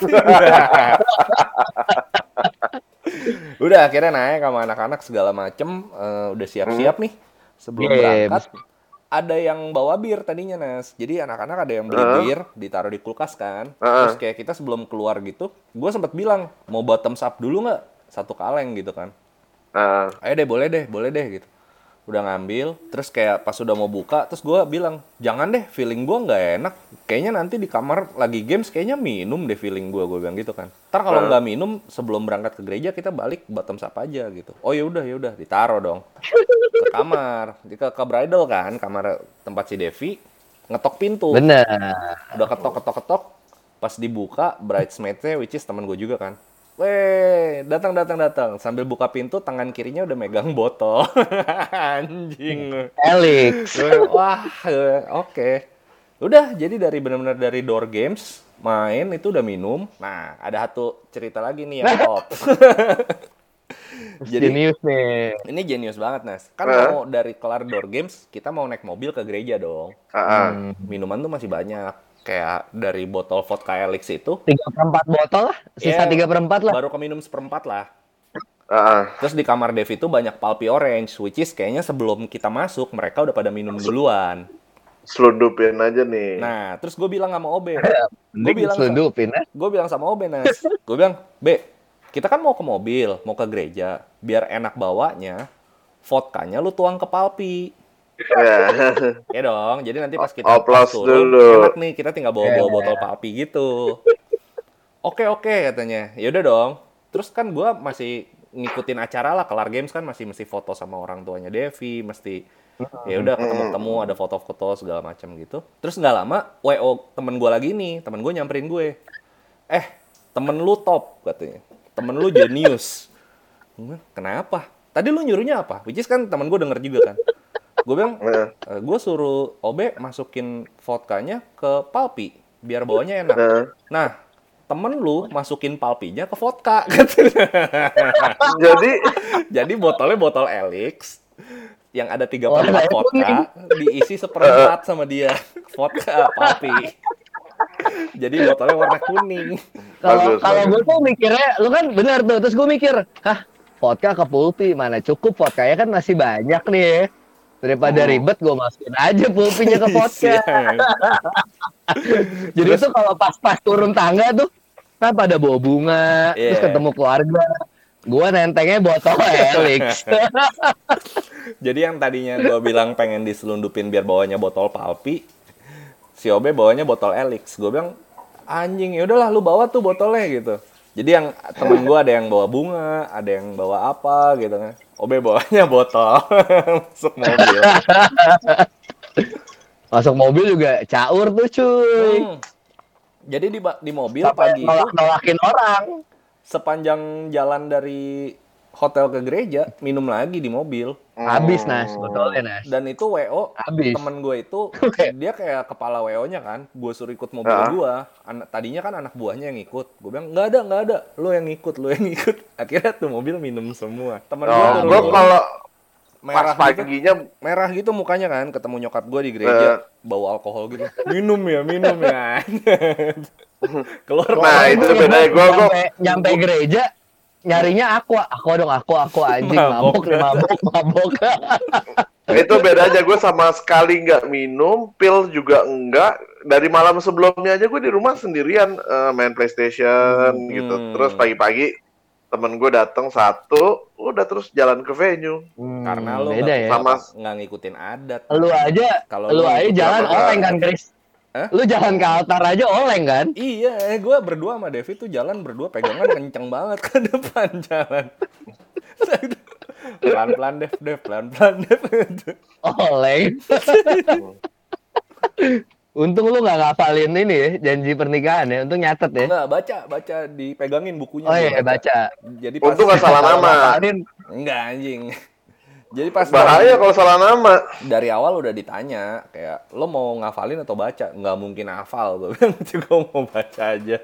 A: Udah akhirnya naik sama anak-anak segala macem, Eh, udah siap-siap nih sebelum
C: Games.
A: berangkat. Ada yang bawa bir tadinya Nas. Jadi anak-anak ada yang beli
B: Heeh.
A: bir, ditaruh di kulkas kan.
B: Heeh.
A: Terus kayak kita sebelum keluar gitu, gue sempet bilang mau bottoms up dulu nggak satu kaleng gitu kan
B: ah.
A: ayo deh boleh deh boleh deh gitu udah ngambil terus kayak pas udah mau buka terus gue bilang jangan deh feeling gue nggak enak. Kayaknya nanti di kamar lagi games kayaknya minum deh feeling gue gue bilang gitu kan. Ntar kalau
B: Hmm.
A: nggak minum sebelum berangkat ke gereja kita balik bottom up aja gitu. Oh ya udah ya udah ditaruh dong ke kamar. Di ke, ke bridal kan kamar tempat si Devi ngetok pintu.
C: Bener.
A: udah ketok ketok ketok pas dibuka bridesmaidnya which is teman gue juga kan Weh, datang datang datang. Sambil buka pintu, tangan kirinya udah megang botol. Anjing.
C: Alex.
A: Wah, oke. Udah, jadi dari benar-benar dari door games main itu udah minum. Nah, ada satu cerita lagi nih yang top. jadi
C: Jenius nih.
A: ini jenius banget, Nas. Kan
B: Hah?
A: mau dari kelar door games, kita mau naik mobil ke gereja dong.
B: Ah, ah.
C: Hmm.
A: Minuman tuh masih banyak. Kayak dari botol vodka Elix itu,
C: Tiga perempat botol lah, sisa
A: Iya.
C: tiga perempat lah.
A: baru keminum seperempat lah.
B: Ah, ah.
A: Terus di kamar Dev itu banyak pulpy orange, which is kayaknya sebelum kita masuk, mereka udah pada minum duluan.
B: Seludupin aja nih.
A: Nah, terus gue bilang sama Obe, gue bilang,
C: selundupin ah.
A: gue bilang sama Obe, Nas, gue bilang, Be, kita kan mau ke mobil, mau ke gereja, biar enak bawanya, vodkanya lu tuang ke pulpy.
B: Ya.
A: Ya dong, jadi nanti pas kita
B: Oplos
A: pas turun,
B: dulu.
A: enak nih, kita tinggal bawa-bawa
C: Yeah.
A: botol pulpy gitu. Oke, oke, katanya. Ya udah dong. Terus kan gue masih ngikutin acara lah, kelar games kan masih mesti foto sama orang tuanya Devi, mesti ya udah ketemu-ketemu ada foto-foto segala macam gitu. Terus nggak lama, WO temen gue lagi nih, temen gue nyamperin gue. Eh, temen lu top katanya. Temen lu jenius. Kenapa? Tadi lu nyuruhnya apa? Which is kan temen gue denger juga kan. Gue bilang,
B: Nah,
A: gue suruh Obe masukin vodkanya ke palpi biar bawanya enak.
B: nah.
A: Nah, temen lu masukin palpinya ke vodka.
B: Jadi
A: Jadi botolnya botol Elix yang ada tiga perempat vodka diisi seperempat sama dia vodka palpi. Jadi botolnya warna kuning.
C: Kalau kalau gue tuh mikirnya, lu kan benar tuh. Terus gue mikir, hah, vodka ke pulpi mana cukup vodkanya kan masih banyak nih. Daripada
A: Hmm.
C: ribet, gue masukin aja pulpinya ke.
A: Iya.
C: Jadi tuh kalau pas-pas turun tangga tuh, kan pada bawa bunga, terus
A: Iya.
C: ketemu keluarga. Gua nentengnya botol Helix.
A: Jadi yang tadinya gue bilang pengen diselundupin biar bawanya botol palpi, si Obe bawanya botol Elix. Gue bilang, anjing ya udahlah lu bawa tuh botolnya gitu jadi yang temen gue ada yang bawa bunga ada yang bawa apa gitu kan Obe bawanya botol masuk mobil
C: Masuk mobil juga caur tuh cuy.
A: Hmm. jadi di di mobil
C: Sampai
A: pagi itu
C: nolak nolakin orang.
A: sepanjang jalan dari hotel ke gereja minum lagi di mobil.
C: Habis nas, betulnya nas.
A: dan itu wo
C: Habis.
A: temen gue itu dia kayak kepala wo nya kan. Gue suruh ikut mobil
B: Ah.
A: gue An- tadinya kan anak buahnya yang ikut. Gue bilang nggak ada nggak ada. Lo yang ikut lo yang ikut. Akhirnya tuh mobil minum semua. Temen gue
B: Oh,
A: turun
B: gue kalau
A: merah
B: pas
A: gitu.
B: paginya
A: merah gitu mukanya kan ketemu nyokap gue di gereja bau alkohol gitu. Minum ya minum ya. Keluar
B: Nah, itu bedanya. Gua- gua-
C: nyampe, nyampe gereja nyarinya aku, aku dong, aku, aku anjing
A: Mabok.
C: mabok, mabok, mabok.
B: itu bedanya gue sama sekali nggak minum, pil juga enggak. Dari malam sebelumnya aja gue di rumah sendirian eh, main PlayStation gitu.
A: Hmm.
B: Terus pagi-pagi temen gue datang satu, udah terus jalan ke venue.
A: karena lo
C: Hmm, beda
A: nggak
C: ya.
B: Sama-
A: nggak ngikutin adat
C: Lu aja,
A: Kalau
C: lu
A: lu
C: aja jalan
B: apa?
C: oleng kan, Chris?
A: Hah?
C: Lu jalan ke altar aja oleng kan?
A: Iya, gue berdua sama Devi tuh jalan berdua pegangan kenceng banget ke depan jalan. Pelan-pelan Dev, Dev, pelan-pelan Dev.
C: Oleng. Untung lu nggak ngapalin ini ya, janji pernikahan ya. Untung nyatet ya.
A: Enggak, baca, baca, dipegangin bukunya.
C: Oh iya, baca.
A: Jadi pas...
B: Untung nggak salah nama.
C: ngapalin,
A: Enggak, anjing. Jadi pas
B: Bahaya kalau salah nama.
A: dari awal udah ditanya, kayak, lo mau ngafalin atau baca? Nggak mungkin hafal. Gue bilang, gue mau baca aja.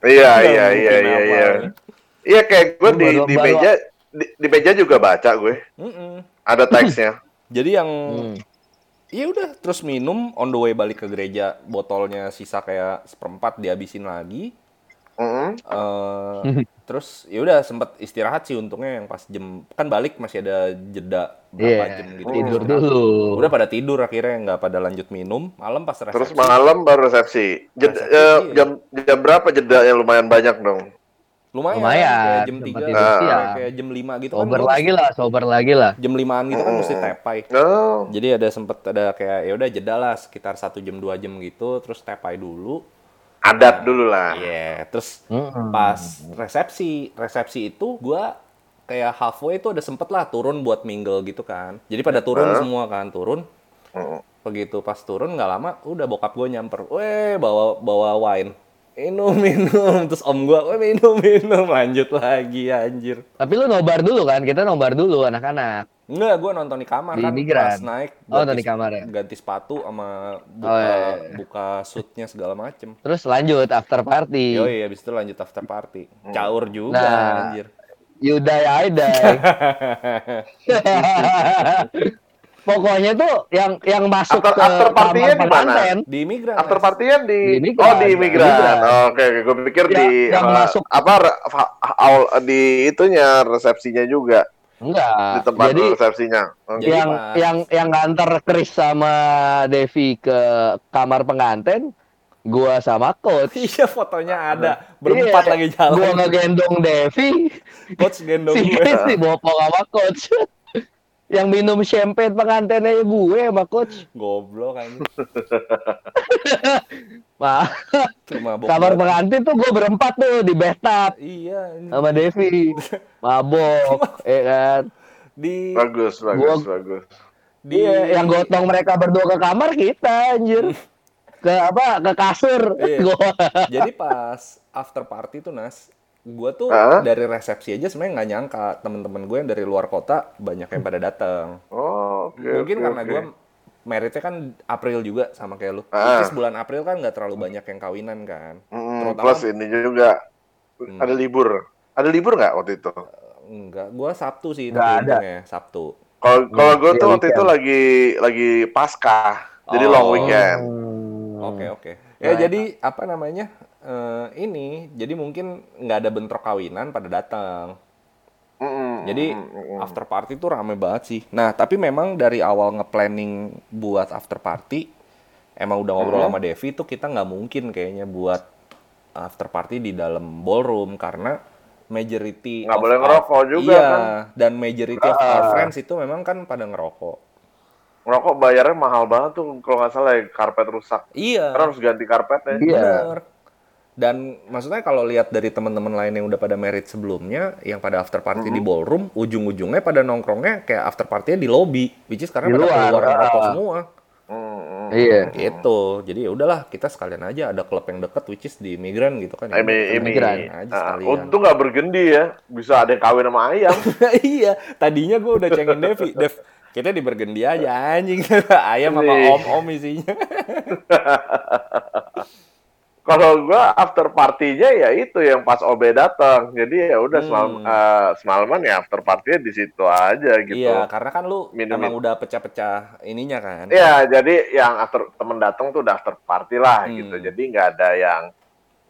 B: Iya iya iya iya iya. Iya kayak gue di di meja di, di meja juga baca gue.
A: Mm-mm.
B: Ada teksnya.
A: Jadi yang
C: Hmm.
A: Iya udah, terus minum on the way balik ke gereja, botolnya sisa kayak seperempat dihabisin lagi.
B: Mm-mm.
A: eh terus ya udah sempet istirahat sih untungnya yang pas jam kan balik masih ada jeda berapa
C: Iya,
A: jam gitu.
C: tidur
A: Istirahat.
C: dulu.
A: Udah pada tidur akhirnya nggak pada lanjut minum. Malam pas
B: Terus
A: resepsi.
B: malam baru resepsi. Jed-
A: Resepsi,
B: eh,
A: iya.
B: jam jam berapa jedanya lumayan banyak dong.
A: lumayan,
C: Lumayan,
A: kayak jam
C: tempat
A: 3
C: tidur
B: siang.
A: kayak jam 5 gitu
C: Sober
A: kan.
C: lagi lah, sober lagi lah.
A: Jam 5-an gitu kan mesti tepai.
B: Oh,
A: Jadi ada sempet ada kayak ya udah jeda lah sekitar satu jam dua jam gitu terus tepai dulu.
B: Adat dulu lah.
A: Iya, terus
C: Mm-mm.
A: pas resepsi resepsi itu gua kayak halfway itu ada sempet lah turun buat mingle gitu kan jadi pada turun semua kan turun
B: Mm.
A: begitu pas turun nggak lama udah bokap gue nyamper weh bawa bawa wine minum minum terus om gua weh minum minum lanjut lagi anjir
C: Tapi lu nobar dulu kan? Kita nobar dulu anak-anak.
A: Enggak, gua nonton di kamar
C: Di
A: kan
C: migran.
A: pas naik
C: Oh, nonton di kamar ya?
A: ganti sepatu sama buka
C: Oh, iya, iya.
A: buka suitnya segala macem
C: Terus lanjut after party.
A: Yoi, habis itu lanjut after party. Caur juga
C: Nah.
A: anjir.
C: You die, I die. Pokoknya tuh yang yang masuk
B: After-
C: ke
B: after party-nya
C: kamar
B: di mana?
A: Di migran.
B: After
A: Mas.
B: party-nya di,
C: Di Migran.
B: Oh, di Migran.
C: Migran.
B: Oh, Oke, oke. Gue pikir
C: Ya,
B: di
C: yang
B: eh,
C: masuk.
B: apa awal di itunya resepsinya juga di
C: enggak.
B: tempat
C: Jadi
B: resepsinya. Oke.
A: Jadi
C: yang
A: pas-
C: yang yang nganter Chris sama Devi ke kamar pengantin, gua sama coach.
A: Iya fotonya ada. Berempat
C: Iya,
A: lagi
C: Gua
A: jalan.
C: ngegendong Devi,
A: Coach gendong
C: si
A: gue.
C: Chris dibopong sama coach. Yang minum champagne pengantinnya gue sama coach.
A: Goblok kan.
C: Wah, kamar pengantin tuh gue berempat tuh di bathtub
A: Iya. ini.
C: sama Devi. Mabok, ya kan.
A: Di
B: Bagus, bagus,
C: Gua-
B: bagus.
A: di
C: Iya, yang gotong mereka berdua ke kamar kita anjir. Ke apa? Ke kasur.
A: Iya.
C: Gua-
A: Jadi pas after party tuh Nas, gue tuh dari resepsi aja sebenarnya nggak nyangka temen-temen gue yang dari luar kota banyak yang pada datang.
B: Oh, oke.
A: Mungkin
B: oke,
A: karena
B: oke.
A: gue meritnya kan April juga sama kayak lu.
B: Ah.
A: Is bulan April kan nggak terlalu banyak yang kawinan kan.
B: Mm,
A: terutama-
B: plus ini juga
A: Hmm.
B: ada libur. Ada libur nggak waktu itu?
A: Enggak, gue Sabtu sih
C: Nggak ada.
A: untungnya Sabtu.
B: Kalau kalau gue
C: iya,
B: tuh waktu itu lagi lagi pasca, jadi
A: Oh.
B: long weekend.
A: Oke oke. Ya
C: Nah,
A: jadi apa namanya eh, ini jadi mungkin nggak ada bentrok kawinan pada datang.
B: Mm-mm,
A: Jadi
B: mm-mm.
A: after party tuh rame banget sih. Nah tapi memang dari awal nge-planning buat after party emang udah ngobrol
B: Hmm.
A: sama Devi tuh kita nggak mungkin kayaknya buat after party di dalam ballroom karena majority
B: Nggak boleh
A: our-
B: ngerokok juga,
A: iya,
B: kan?
A: dan majority of our
B: Ah.
A: friends itu memang kan pada ngerokok.
B: ngerokok bayarnya mahal banget tuh kalau nggak salah ya karpet rusak.
A: Iya.
B: Karena harus ganti karpetnya.
C: Iya.
A: Bener. Dan maksudnya kalau lihat dari teman-teman lain yang udah pada merit sebelumnya, yang pada after party
C: Mm-hmm.
A: di ballroom, ujung-ujungnya pada nongkrongnya kayak after party di lobby, which is karena
C: Di
A: pada
C: luar,
A: keluar rokok semua.
B: Hmm, hmm.
C: Iya.
A: Gitu. Jadi ya udahlah, kita sekalian aja ada klub yang deket, which is di Migran gitu kan. Ya
B: Emi,
A: udah,
B: Emi.
C: Migran
A: aja
B: Ah,
A: sekalian.
B: untung nggak bergendi ya. Bisa ada yang kawin sama ayam.
A: iya, tadinya gue udah cengin Devi. Dev, kita di bergendi aja anjing. Ayam sama om-om isinya.
B: Kalau gua after partinya ya itu yang pas OB datang. Jadi ya udah
A: Hmm.
B: semalam eh, semalaman ya after partinya di situ aja gitu.
A: Iya, karena kan lu
B: Minum-
A: emang udah pecah-pecah ininya kan.
B: Iya, jadi yang after temen datang tuh udah after party lah
A: Hmm.
B: gitu. Jadi nggak ada yang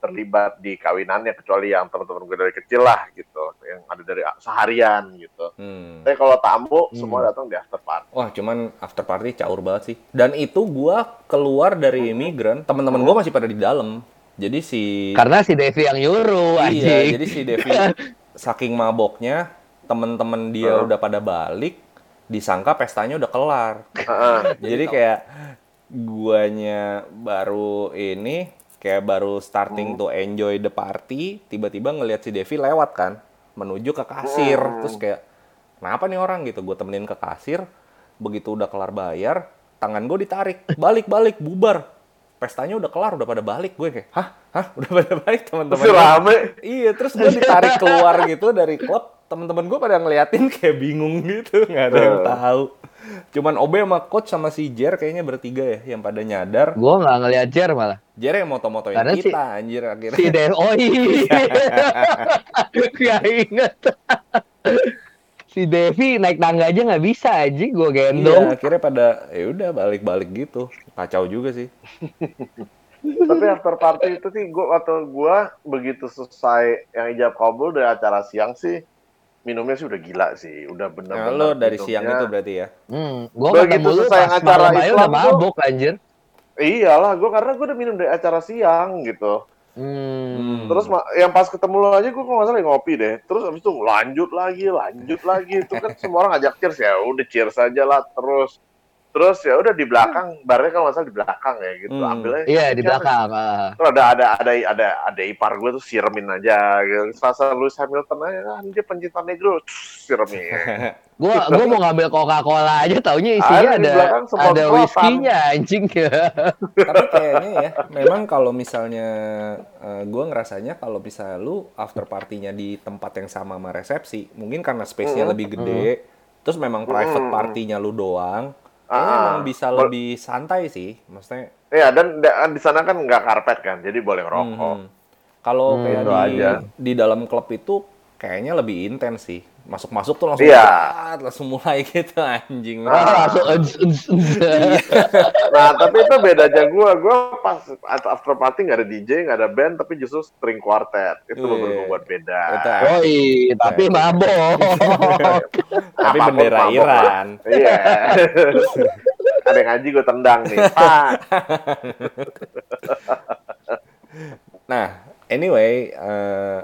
B: terlibat di kawinannya kecuali yang teman-teman gue dari kecil lah gitu, yang ada dari seharian gitu.
A: Hmm.
B: Tapi kalau tamu
C: Hmm.
B: semua datang di after party.
A: Wah, cuman after party caur banget sih. Dan itu gua keluar dari imigran, teman-teman gua masih pada di dalam. Jadi si
C: Karena si Devi yang nyuruh
A: Iya,
C: anjing.
A: jadi si Devi saking maboknya, temen-temen dia udah pada balik, disangka pestanya udah kelar.
B: Heeh.
A: Jadi kayak guanya baru ini kayak baru starting to enjoy the party, tiba-tiba ngelihat si Devi lewat kan, menuju ke kasir. Terus kayak kenapa nih orang gitu? Gue temenin ke kasir, begitu udah kelar bayar, tangan gue ditarik, balik-balik bubar. Pestanya udah kelar, udah pada balik. Gue kayak, hah? Hah? Udah pada balik teman-teman.
B: Masih
A: gue."
B: rame.
A: Iya, terus gue ditarik keluar gitu dari klub. Temen-temen gue pada ngeliatin kayak bingung gitu, nggak ada yang
B: Eh.
A: tahu. Cuman Obe sama coach sama si Jer kayaknya bertiga ya yang pada nyadar.
C: Gua nggak ngeliat Jer malah.
A: Jer yang moto-motoin
C: Karena si-
A: kita anjir akhirnya.
C: Si Devi, oh iya. Gak inget. si Devi naik tangga aja nggak bisa gua
A: Iya,
C: gendong.
A: akhirnya pada ya udah balik-balik gitu. Kacau juga sih.
B: Tapi after party itu sih gua atau gua begitu selesai yang ijab kabul dari acara siang sih minumnya sih udah gila sih, udah
A: Nah,
B: benar-benar.
A: lo dari siang
B: minumnya-
A: itu berarti ya.
C: Hmm, gua
B: Begitu
C: ketemu lu
B: selesai acara Islam
C: udah mabuk anjir.
B: Iyalah, gua karena gua udah minum dari acara siang gitu.
C: Hmm.
B: Terus yang pas ketemu lo aja gue kok nggak salah lagi ngopi deh. Terus abis itu lanjut lagi, lanjut lagi. Itu kan semua orang ngajak cheers ya. Udah cheers aja lah terus. Terus ya udah di belakang, barnya kalau nggak salah di belakang ya gitu.
A: Hmm.
B: Ambil aja.
C: Iya di belakang. ah.
B: Terus ada ada ada ada ada ipar gue tuh siremin aja. Gitu. Serasa Lewis Hamilton aja kan dia pencinta negro, siremin.
C: Gua gua mau ngambil Coca-Cola aja taunya isinya
B: Ada
C: ada ada whisky-nya anjing.
A: Tapi kayaknya ya, memang kalau misalnya gue ngerasanya kalau misalnya lu after partinya di tempat yang sama sama resepsi, mungkin karena space-nya
B: Mm.
A: lebih gede, terus memang private
B: Mm.
A: partinya lu doang,
B: Ah,
A: emang bisa
B: bol-
A: lebih santai sih, maksudnya.
B: Iya dan da- di sana kan nggak karpet kan, jadi boleh ngerokok.
A: Mhm. Kalau
C: Hmm,
A: kayak di
B: aja.
A: di dalam klub itu kayaknya lebih intens sih. Masuk-masuk tuh langsung
B: Iya.
A: "Cat," langsung mulai gitu anjing.
C: Ah, langsung uns, uns, uns.
B: Nah, tapi itu beda aja gue. Gue pas after party nggak ada DJ, nggak ada band, tapi justru string quartet. Itu menurut gue buat beda.
C: Yoi, tapi mabok.
A: Tapi bendera
B: mabok
A: Iran.
B: Iya. ada yang ngaji gue tendang nih.
A: Nah, anyway, eh,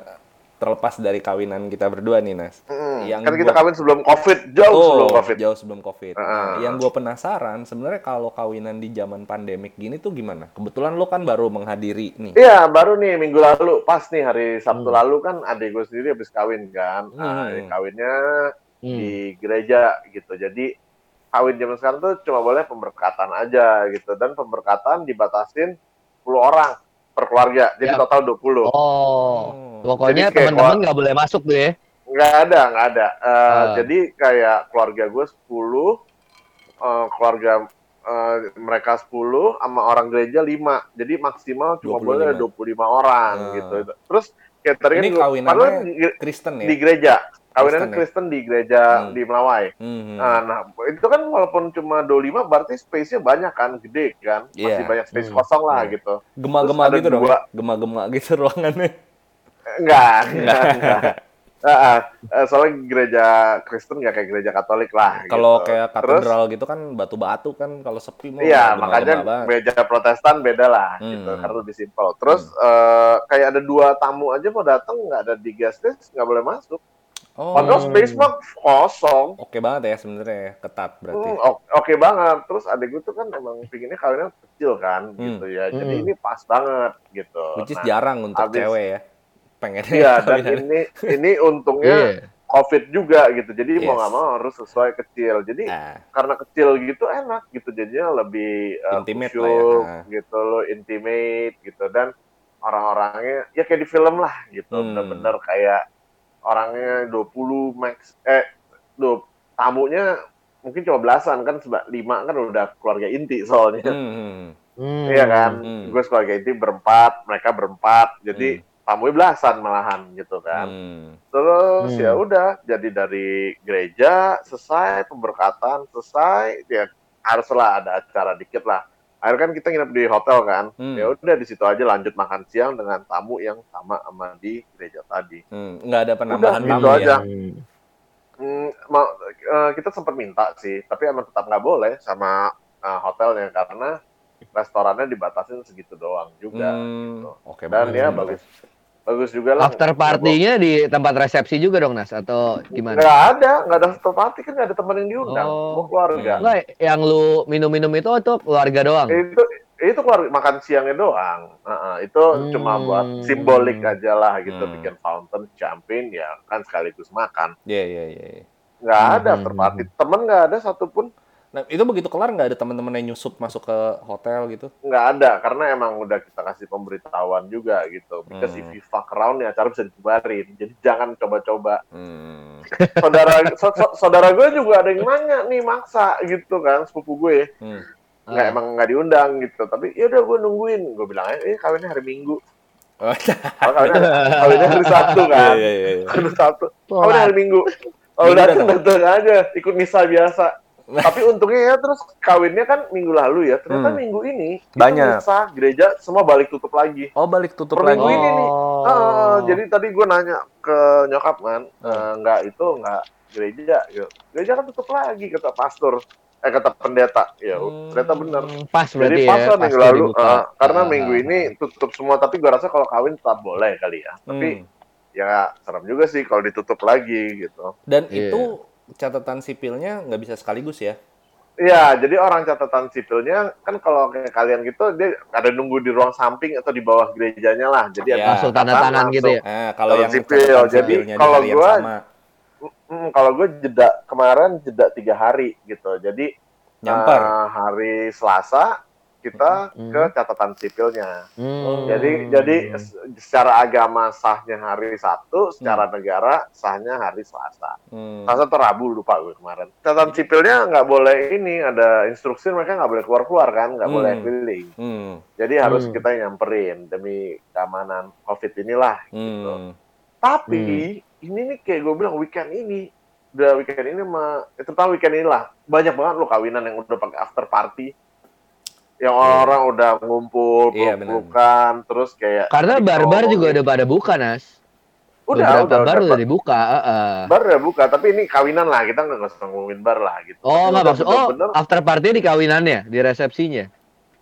A: terlepas dari kawinan kita berdua nih, Nas.
B: Hmm,
A: Yang
B: kan kita
A: gua-
B: kawin sebelum COVID, jauh
A: Oh,
B: sebelum COVID.
A: jauh sebelum COVID. Nah,
B: Heeh.
A: yang gue penasaran, sebenarnya kalau kawinan di zaman pandemik gini tuh gimana? Kebetulan lo kan baru menghadiri nih.
B: Iya, baru nih minggu lalu, pas nih hari Sabtu
A: Hmm.
B: lalu kan adik gue sendiri habis kawin kan. Nah,
A: Hmm.
B: kawinnya
C: Hmm.
B: di gereja gitu. Jadi kawin zaman sekarang tuh cuma boleh pemberkatan aja gitu dan pemberkatan dibatasin 10 orang per keluarga. Jadi
C: Ya.
B: total 20.
C: Oh, pokoknya
B: Jadi kayak
C: teman-teman nggak boleh masuk tuh ya.
B: Nggak ada, nggak ada. Eh,
C: Ah.
B: Jadi kayak keluarga gue 10, eh, keluarga eh, mereka 10 sama orang gereja 5. Jadi maksimal cuma
A: 25.
B: boleh 25 orang
A: Ah.
B: gitu. Terus kan
A: Ini
B: gua-
A: kawinannya Kristen ya?
B: di gereja. Kawinan
A: Kristen ya?
B: Kristen di gereja
A: Hmm.
B: di Melawai.
A: Hmm.
B: Nah, nah, itu kan walaupun cuma 25 berarti space-nya banyak kan, gede kan. Masih
A: Iya.
B: banyak space
C: Hmm.
B: kosong lah
A: Hmm.
B: gitu.
A: Gema-gema
B: terus
A: gitu dong,
B: dua.
A: ya? gema-gema gitu ruangannya.
B: Enggak, enggak, enggak. Ah. Eh, soalnya gereja Kristen nggak kayak gereja Katolik lah.
A: Kalau
B: gitu.
A: kayak
B: Terus,
A: katedral gitu kan batu-batu kan kalau sepi mau
B: Iya, makanya gereja Protestan beda lah,
A: Hmm.
B: gitu, karena lebih simpel. Terus eh, kayak ada dua tamu aja mau datang nggak ada di guest list nggak boleh masuk.
A: Oh,
B: Padahal Space mah kosong.
A: oke banget ya sebenarnya ya, ketat berarti.
B: Hmm, Oke banget. Terus adik gue tuh kan emang pinginnya kawinnya kecil kan,
A: Hmm.
B: gitu ya. Jadi
C: Hmm.
B: ini pas banget gitu.
A: Which is
B: Nah,
A: jarang untuk
B: abis-
A: cewek ya. Pengennya
B: Iya, dan ini ini untungnya
C: Iya.
B: COVID juga gitu. Jadi mau
A: Yes.
B: nggak mau harus sesuai kecil. Jadi
A: Ah,
B: karena kecil gitu enak gitu. Jadinya lebih uh,
A: Intimate
B: khusyuk,
A: lah ya. Nah.
B: gitu loh, intimate gitu dan orang-orangnya ya kayak di film lah gitu.
A: Hmm.
B: Bener-bener kayak orangnya 20 max eh do, tamunya mungkin cuma belasan kan seba- lima kan udah keluarga inti soalnya.
A: hmm,
C: Hmm.
B: Iya kan,
A: Hmm.
B: gue keluarga inti berempat, mereka berempat, jadi tamunya belasan malahan gitu kan.
A: hmm.
B: Terus
C: Hmm.
B: ya udah, jadi dari gereja selesai pemberkatan selesai, ya haruslah ada acara dikit lah. Akhirnya kan kita nginep di hotel kan,
A: Hmm.
B: ya udah di situ aja lanjut makan siang dengan tamu yang sama sama di gereja tadi.
A: Hmm, nggak ada penambahan
B: Udah, gitu
A: tamu
B: aja.
A: ya.
C: Hmm.
B: Hmm, mau, eh, kita sempat minta sih, tapi emang tetap nggak boleh sama eh, hotelnya karena restorannya dibatasin segitu doang juga.
A: Hmm,
B: gitu.
A: Oke
B: Dan ya bagus, bagus juga lah.
C: After party-nya di tempat resepsi juga dong Nas atau gimana?
B: Nggak ada, nggak ada after party kan nggak ada teman yang diundang,
C: Oh.
B: semua keluarga.
C: Enggak, yang lu minum-minum itu tuh keluarga doang.
B: Itu itu keluarga makan siangnya doang. Heeh, itu
C: Hmm.
B: cuma buat simbolik aja lah gitu,
A: Hmm.
B: bikin fountain, champagne ya kan sekaligus makan.
A: Iya, iya, iya. iya.
B: Nggak ada
C: Hmm,
B: after
C: hmm,
B: party, temen nggak ada satupun.
A: Nah, itu begitu kelar nggak ada teman-teman yang nyusup masuk ke hotel gitu?
B: nggak ada karena emang udah kita kasih pemberitahuan juga gitu because
A: Hmm.
B: if you fuck around ya acara bisa dibubarin jadi jangan coba-coba
A: Hmm.
B: saudara so- so- saudara gue juga ada yang nanya nih maksa gitu kan sepupu gue
A: Hmm.
B: nggak
C: Ah.
B: emang nggak diundang gitu tapi ya udah gue nungguin gue bilang eh kawinnya hari minggu
A: Oh,
B: kawinnya, kawinnya hari sabtu kan
A: Iya, iya, iya.
B: hari sabtu kawinnya hari minggu kalau
A: Minggu
B: datang
A: datang.
B: datang aja ikut misa biasa tapi untungnya ya terus kawinnya kan minggu lalu ya ternyata
A: Hmm.
B: minggu ini
A: Banyak.
B: misa gereja semua balik tutup lagi
A: Oh, balik tutup
B: Per minggu
A: lagi.
B: ini nih.
C: Oh.
B: Ah, jadi tadi gue nanya ke nyokap kan,
A: Hmm.
B: eh, nggak itu nggak gereja, gitu. gereja kan tutup lagi kata pastor, eh kata pendeta, ya
A: Hmm.
B: ternyata benar.
C: Hmm, Pas berarti
B: Jadi
C: ya.
B: pas lah minggu
C: pasti
B: lalu, eh, karena
C: Ah.
B: minggu ini tutup semua, tapi gue rasa kalau kawin tetap boleh kali ya. Tapi
A: Hmm.
B: ya serem juga sih kalau ditutup lagi gitu.
A: Dan
C: Iya.
A: itu catatan sipilnya nggak bisa sekaligus ya?
B: Iya, jadi orang catatan sipilnya kan kalau kayak kalian gitu dia ada nunggu di ruang samping atau di bawah gerejanya lah. Jadi
A: Ya.
B: ada
C: Langsung tanda tangan gitu ya.
A: Nah, kalau yang
B: sipil,
A: catatan
B: jadi kalau gua-
A: sama,
B: Hmm, kalau gue jeda kemarin jeda tiga hari gitu. Jadi
A: nyamper.
B: eh, hari Selasa kita
C: Hmm.
B: ke catatan sipilnya.
C: Hmm.
B: Jadi jadi secara agama sahnya hari Sabtu, secara negara sahnya hari Selasa.
A: Hmm.
B: Selasa atau Rabu lupa gue kemarin. Catatan sipilnya nggak boleh ini ada instruksi mereka nggak boleh keluar keluar kan, nggak
A: Hmm.
B: boleh keliling.
A: Hmm.
B: Jadi harus
C: Hmm.
B: kita nyamperin demi keamanan COVID inilah.
A: Hmm.
B: Tapi ini nih kayak gue bilang weekend ini udah weekend ini mah ya, terutama weekend inilah banyak banget lo kawinan yang udah pakai after party yang orang udah ngumpul
A: Iya,
B: peluk-pelukan terus kayak
C: Karena bar-bar juga udah pada buka, Nas.
B: udah
C: Beberapa
B: udah
C: bar
B: udah,
C: udah dibuka, heeh.
B: bar udah buka tapi ini kawinan lah kita nggak usah ngomongin bar lah gitu
C: Oh, nggak maksud. Oh,
B: bener-bener
C: after party di kawinannya, di resepsinya.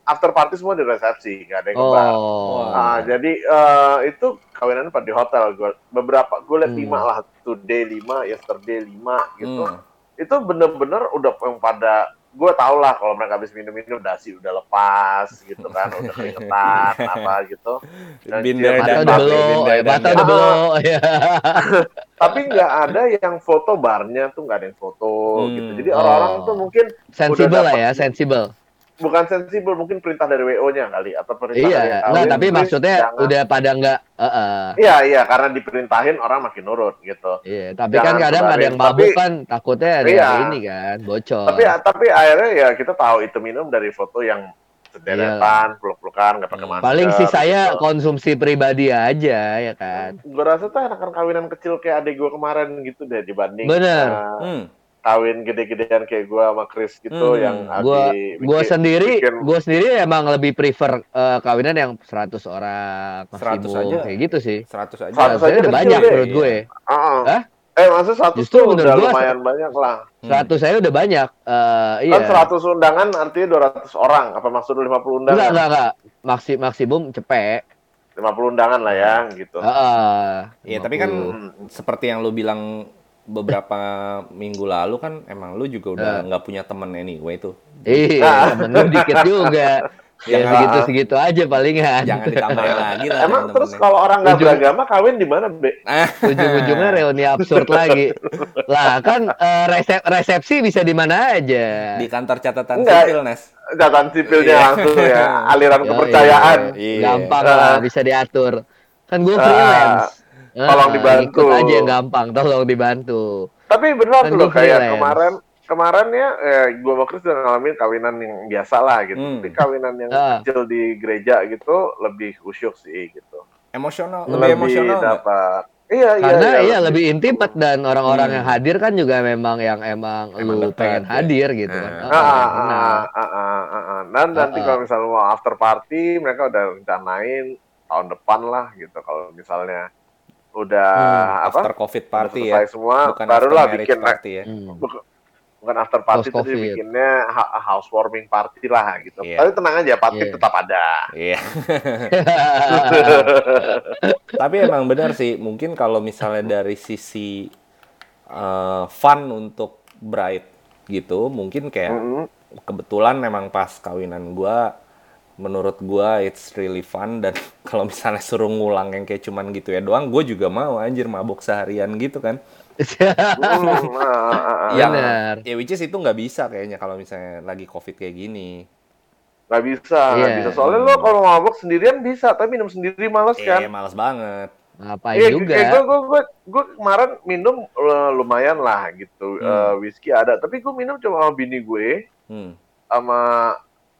B: after party semua di resepsi nggak ada yang ke bar
C: Oh.
B: Nah, jadi eh, itu kawinan pada di hotel gue beberapa gue liat
C: Hmm.
B: lima lah today lima yesterday lima gitu
A: Hmm.
B: itu bener-bener udah yang pada gue tau lah kalau mereka habis minum-minum dasi udah lepas gitu kan udah keringetan apa gitu Dan
C: udah
A: that,
C: belo,
A: that.
C: udah belo. ya.
B: tapi nggak ada yang foto barnya tuh nggak ada yang foto
A: Hmm.
B: gitu jadi orang-orang
C: Oh.
B: tuh mungkin
C: Sensible
B: Udah
C: lah ya, sensible.
B: Bukan sensibel mungkin perintah dari wo-nya kali atau perintah dari
C: Iya,
B: kawin,
C: enggak, tapi maksudnya
B: jangan.
C: udah pada enggak, heeh.
B: iya iya karena diperintahin orang makin nurut gitu
C: Iya, tapi kan
B: Jangan
C: kadang ada yang mabuk
B: Tapi-
C: kan takutnya ada
B: Iya.
C: ini kan, bocor.
B: tapi tapi akhirnya ya kita tahu itu minum dari foto yang sederetan peluk-pelukan nggak pakai
A: Hmm.
B: masker
C: Paling sih saya
B: gitu.
C: konsumsi pribadi aja ya kan.
B: gue rasa tuh anak kawinan kecil kayak adik gue kemarin gitu deh dibanding
C: Bener.
B: uh,
A: Hmm.
B: Kawin gede-gedean kayak gue sama Chris gitu
A: Hmm.
B: yang
C: Gua
B: Abi
C: gua
B: bikin-
C: sendiri,
B: bikin-
C: gua sendiri emang lebih prefer eh, kawinan yang 100 orang
A: 100
C: maksimum
A: aja.
C: kayak gitu sih.
A: 100 aja.
B: 100
C: 100 aja udah banyak
B: deh.
C: menurut gue.
B: Ah,
C: Hah?
B: eh maksud satu
C: Justru
B: tuh
C: menurut
B: udah
C: gua
B: lumayan banyak lah
C: 100 saya udah banyak. Eh iya.
B: kan 100 undangan artinya 200 orang apa maksud lu 50
C: Enggak,
B: undangan
C: enggak, enggak. Maksi, maksimum cepet.
B: 50 undangan lah ya gitu
C: Heeh.
A: Iya, tapi kan
C: 50.
B: Hmm.
A: seperti yang lu bilang beberapa minggu lalu kan emang lu juga udah nggak punya temen anyway tuh.
C: Iya, temen lu dikit juga. Ya
A: Jangan-
C: segitu-segitu aja palingan.
A: Jangan ditambahin lagi lah
B: Emang terus kalau orang nggak beragama kawin di mana, Be?
C: Ujung-ujungnya reuni absurd lagi. Lah kan eh, resep- resepsi bisa di mana aja.
A: di kantor catatan
B: Enggak.
A: sipil, Nes.
B: Catatan sipilnya
A: Iya.
B: langsung ya, aliran
C: Yoi.
B: kepercayaan.
A: Iya.
C: Gampang
B: Ah.
C: lah, bisa diatur. Kan gue
B: Ah,
C: freelance.
B: tolong
C: Ah,
B: dibantu.
C: Ikut aja yang gampang, tolong dibantu.
B: Tapi benar
C: Kan
B: tuh loh
C: gua
B: kayak
C: freelance.
B: kemarin kemarin ya eh, gua sama Chris udah ngalamin kawinan yang biasa lah gitu.
A: Hmm.
B: Tapi kawinan yang
C: Ah.
B: kecil di gereja gitu lebih khusyuk sih gitu.
A: Emosional,
C: Hmm.
A: lebih emosional
B: dapat. Iya, iya,
C: Karena
B: iya,
C: iya lebih intimate dan orang-orang
A: Hmm.
C: yang hadir kan juga memang yang emang,
A: Emang
C: lu
A: dekat,
C: pengen
A: ya.
C: hadir gitu kan.
A: Ah.
C: Ah,
B: Ah, ah, ah, ah, ah, ah, ah. Dan nanti kalau misalnya mau after party, mereka udah rencanain tahun depan lah gitu. Kalau misalnya udah
C: Hmm,
B: apa?
A: After COVID party ya.
B: semua,
A: Bukan
B: barulah bikin
A: party ya.
C: Hmm.
B: Buk- bukan after party tapi bikinnya ha- housewarming party lah gitu.
A: Iya.
B: Tapi tenang aja, party
C: Iya.
B: tetap ada.
A: Iya. Tapi emang benar sih, mungkin kalau misalnya dari sisi eh, fun untuk bride gitu, mungkin kayak
B: Mm-mm.
A: kebetulan memang pas kawinan gua menurut gua it's really fun dan kalau misalnya suruh ngulang yang kayak cuman gitu ya doang, gue juga mau anjir mabok seharian gitu kan. Yang
C: Benar.
A: ya which is itu nggak bisa kayaknya kalau misalnya lagi covid kayak gini.
B: Nggak bisa, nggak
C: Iya.
B: bisa. Soalnya lo kalau mabok sendirian bisa, tapi minum sendiri males
A: Eh,
B: kan.
A: males banget.
C: Ngapain
B: Iya,
C: juga?
B: kayak gue, gue, gue, gue kemarin minum eh, lumayan lah gitu.
A: Hmm.
B: Eh, whisky ada, tapi gue minum cuma sama bini gue,
A: Hmm.
B: sama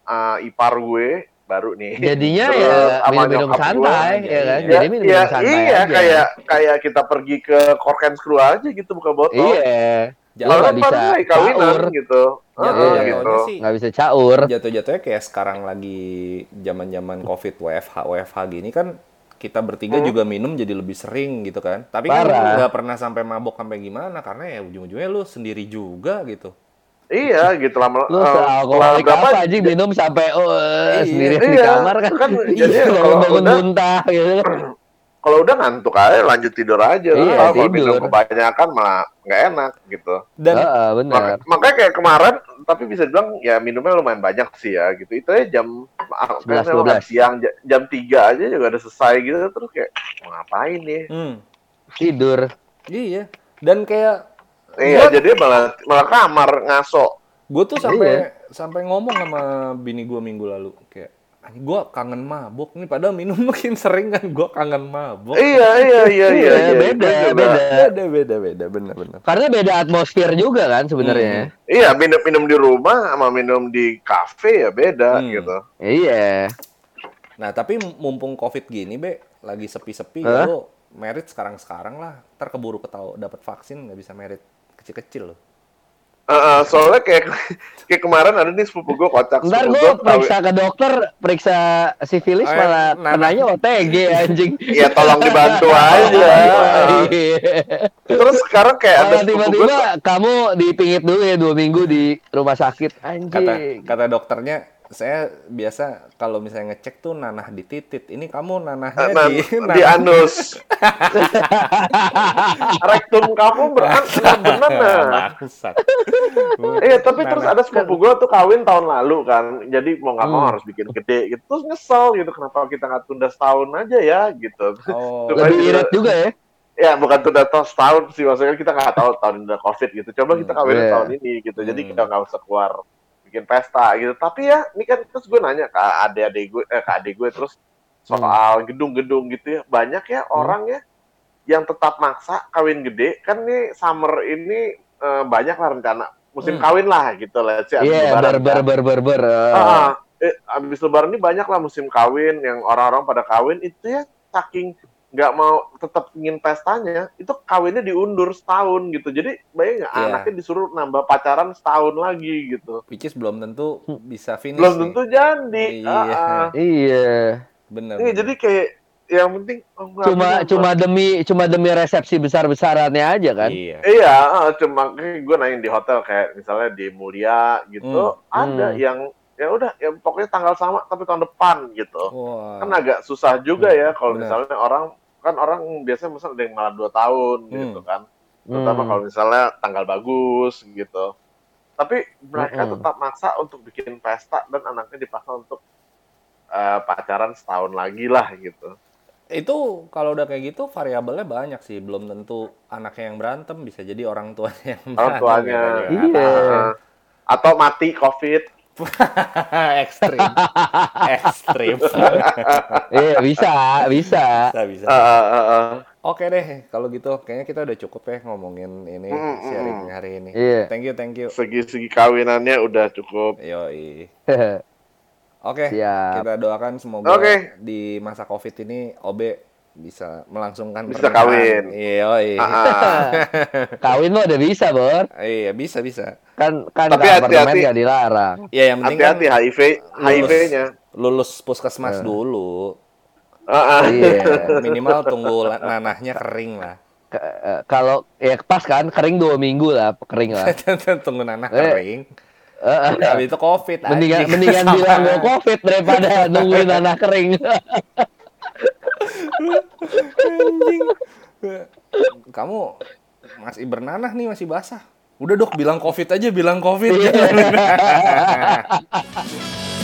B: eh, ipar gue, baru nih.
C: Jadinya ya
B: sama
C: minum-minum santai,
A: gue.
C: ya kan?
A: Iya.
C: Jadi minum-minum
B: ya,
C: santai
B: iya,
C: aja.
B: kayak kayak kita pergi ke cork and screw aja gitu buka botol.
C: Iya.
A: Jatuh-
B: Kalau
C: nggak
B: kan
C: bisa
B: kawinan
C: caur.
B: gitu.
A: Jatuh
B: Heeh,
C: Iya.
B: gitu.
C: Nggak bisa caur.
A: jatuh-jatuhnya kayak sekarang lagi zaman-zaman covid WFH WFH gini kan kita bertiga
B: Hmm.
A: juga minum jadi lebih sering gitu kan. Tapi
C: Parah.
A: kan nggak pernah sampai mabok sampai gimana karena ya ujung-ujungnya lu sendiri juga gitu.
B: Iya, gitu lama.
C: Lu
B: eh,
C: sealkoholik
B: setelah
C: apa aja minum sampai oh,
A: Iya,
C: sendirian di
B: iya.
C: kamar kan.
B: Kan jadi
C: Iya,
B: kalau
C: bangun
B: udah-
C: muntah gitu.
B: Kalau udah ngantuk aja lanjut tidur aja.
C: Iya,
B: Kalau kalau minum kebanyakan malah nggak enak gitu.
A: Dan
C: Heeh, benar.
B: Maka- makanya kayak kemarin tapi bisa dibilang ya minumnya lumayan banyak sih ya gitu itu aja jam ah,
C: 11,
B: kan saya makan
C: 12.
B: siang ja- jam 3 aja juga udah selesai gitu terus kayak mau ngapain nih
A: hmm,
C: Tidur.
A: iya. Dan kayak
B: iya jadi malah malah kamar ngaso
A: gue tuh sampai
C: Iya.
A: sampai ngomong sama bini gue minggu lalu kayak gue kangen mabok nih padahal minum makin sering kan gue kangen mabok.
B: iya iya iya iya,
C: Iya, beda,
B: Itu juga-
C: beda.
A: Beda beda beda bener bener.
C: Karena beda atmosfer juga kan sebenarnya.
B: iya minum minum di rumah sama minum di kafe ya beda
A: Hmm.
B: gitu
C: Iya.
A: Nah, tapi mumpung Covid gini, Be, lagi sepi-sepi,
C: Hah?
A: lo merit sekarang-sekarang lah. Ntar keburu ketahu dapat vaksin, nggak bisa merit kecil-kecil lo.
B: Eh, eh, soalnya kayak kayak kemarin ada nih sepupu gue kocak
C: Ntar gue
B: gua
C: periksa ke dokter, periksa sifilis
A: Eh,
C: malah
A: nah,
C: kenanya OTG anjing.
B: ya tolong dibantu aja
C: Iya.
B: terus sekarang kayak ada sepupu gue
C: tiba-tiba kamu dipingit dulu ya dua minggu di rumah sakit
A: Kata
C: anjing.
A: kata dokternya, saya biasa kalau misalnya ngecek tuh nanah di titit. Ini kamu nanahnya
B: Nah,
A: di
B: di anus. Rektum kamu berat benar nah.
A: Bangsat.
B: Iya, tapi terus
A: Nanah.
B: ada sepupu gue tuh kawin tahun lalu kan. Jadi mau nggak mau
C: Hmm.
B: harus bikin gede gitu. Terus nyesel gitu kenapa kita nggak tunda setahun aja ya gitu.
A: Oh,
B: Tuh,
C: Lebih irit juga ya.
B: Ya bukan tunda tahun setahun sih maksudnya kita nggak tahu tahun ini udah covid gitu. Coba kita
A: Hmm.
B: kawin
C: Iya.
B: tahun ini gitu. Jadi
A: Hmm.
B: kita nggak usah keluar bikin pesta gitu. Tapi ya ini kan terus gue nanya ke adik-adik gue, eh, ke adik gue terus soal gedung-gedung gitu ya. Banyak ya orang ya yang tetap maksa kawin gede. Kan nih summer ini eh, banyak lah rencana musim
A: Hmm.
B: kawin lah gitu lah.
C: Iya,
B: lebaran,
C: ber ber ber ber ber. eh.
B: Ah, eh, abis lebaran ini banyak lah musim kawin yang orang-orang pada kawin itu ya saking nggak mau tetap ingin pestanya itu kawinnya diundur setahun gitu jadi bayang nggak
A: Iya.
B: anaknya disuruh nambah pacaran setahun lagi gitu
A: which is belum tentu bisa finish
B: belum
A: nih.
B: tentu jadi
A: Iya.
B: Ah, ah.
C: Iya.
B: Ini
A: bener.
B: jadi kayak yang penting oh,
C: Cuma cuma demi cuma demi resepsi besar-besarannya aja kan.
A: Iya.
B: Iya, ah, cuma gue nanya di hotel kayak misalnya di Mulia gitu,
A: Hmm.
B: ada
C: Hmm.
B: yang ya udah, ya pokoknya tanggal sama tapi tahun depan gitu.
A: Wah.
B: Kan agak susah juga
A: Hmm,
B: ya kalau
A: benar.
B: misalnya orang kan orang biasanya misalnya ada yang malah dua tahun
A: Hmm.
B: gitu kan. terutama
C: Hmm.
B: kalau misalnya tanggal bagus gitu. Tapi mereka
C: Mm-mm.
B: tetap maksa untuk bikin pesta dan anaknya dipaksa untuk eh, pacaran setahun lagi lah gitu.
A: Itu kalau udah kayak gitu variabelnya banyak sih. Belum tentu anaknya yang berantem, bisa jadi orang tuanya yang
B: Orang
A: berantem.
B: tuanya.
A: kita juga nggak
C: Iya.
B: Eh, atau mati covid.
A: Ekstrim. Ekstrim.
C: Iya, bisa, bisa.
A: bisa, bisa.
B: Eh, eh, eh.
A: Oke deh, kalau gitu kayaknya kita udah cukup ya ngomongin ini
B: Mm, mm,
A: sharing
B: mm.
A: hari ini.
C: Iya.
A: Thank you, thank you.
B: Segi-segi kawinannya udah cukup.
A: Yoi. Oke,
C: Siap.
A: kita doakan semoga
B: Oke.
A: di masa Covid ini OB bisa melangsungkan
B: Bisa
A: pernikahan.
B: kawin.
A: Iya.
B: Ah, ah.
C: Kawin mah udah bisa, Bor.
A: Iya, bisa bisa.
C: Kan kan
B: Tapi hati-hati.
C: nggak dilarang.
A: Iya, yang penting kan
B: Hati-hati HIV, HIV-nya.
A: lulus puskesmas dulu.
B: Ah, ah.
C: Iya.
A: Minimal tunggu la- nanahnya kering lah.
C: Eh, Kalau ya pas kan kering dua minggu lah, kering lah.
A: tunggu nanah
C: Eh.
A: kering.
C: Eh, eh.
A: Habis itu Covid
C: mendingan mendingan bilang gue covid daripada nungguin anak kering.
A: Anjing. Kamu masih bernanah nih masih basah. Udah dok bilang covid aja bilang covid.
C: Iya.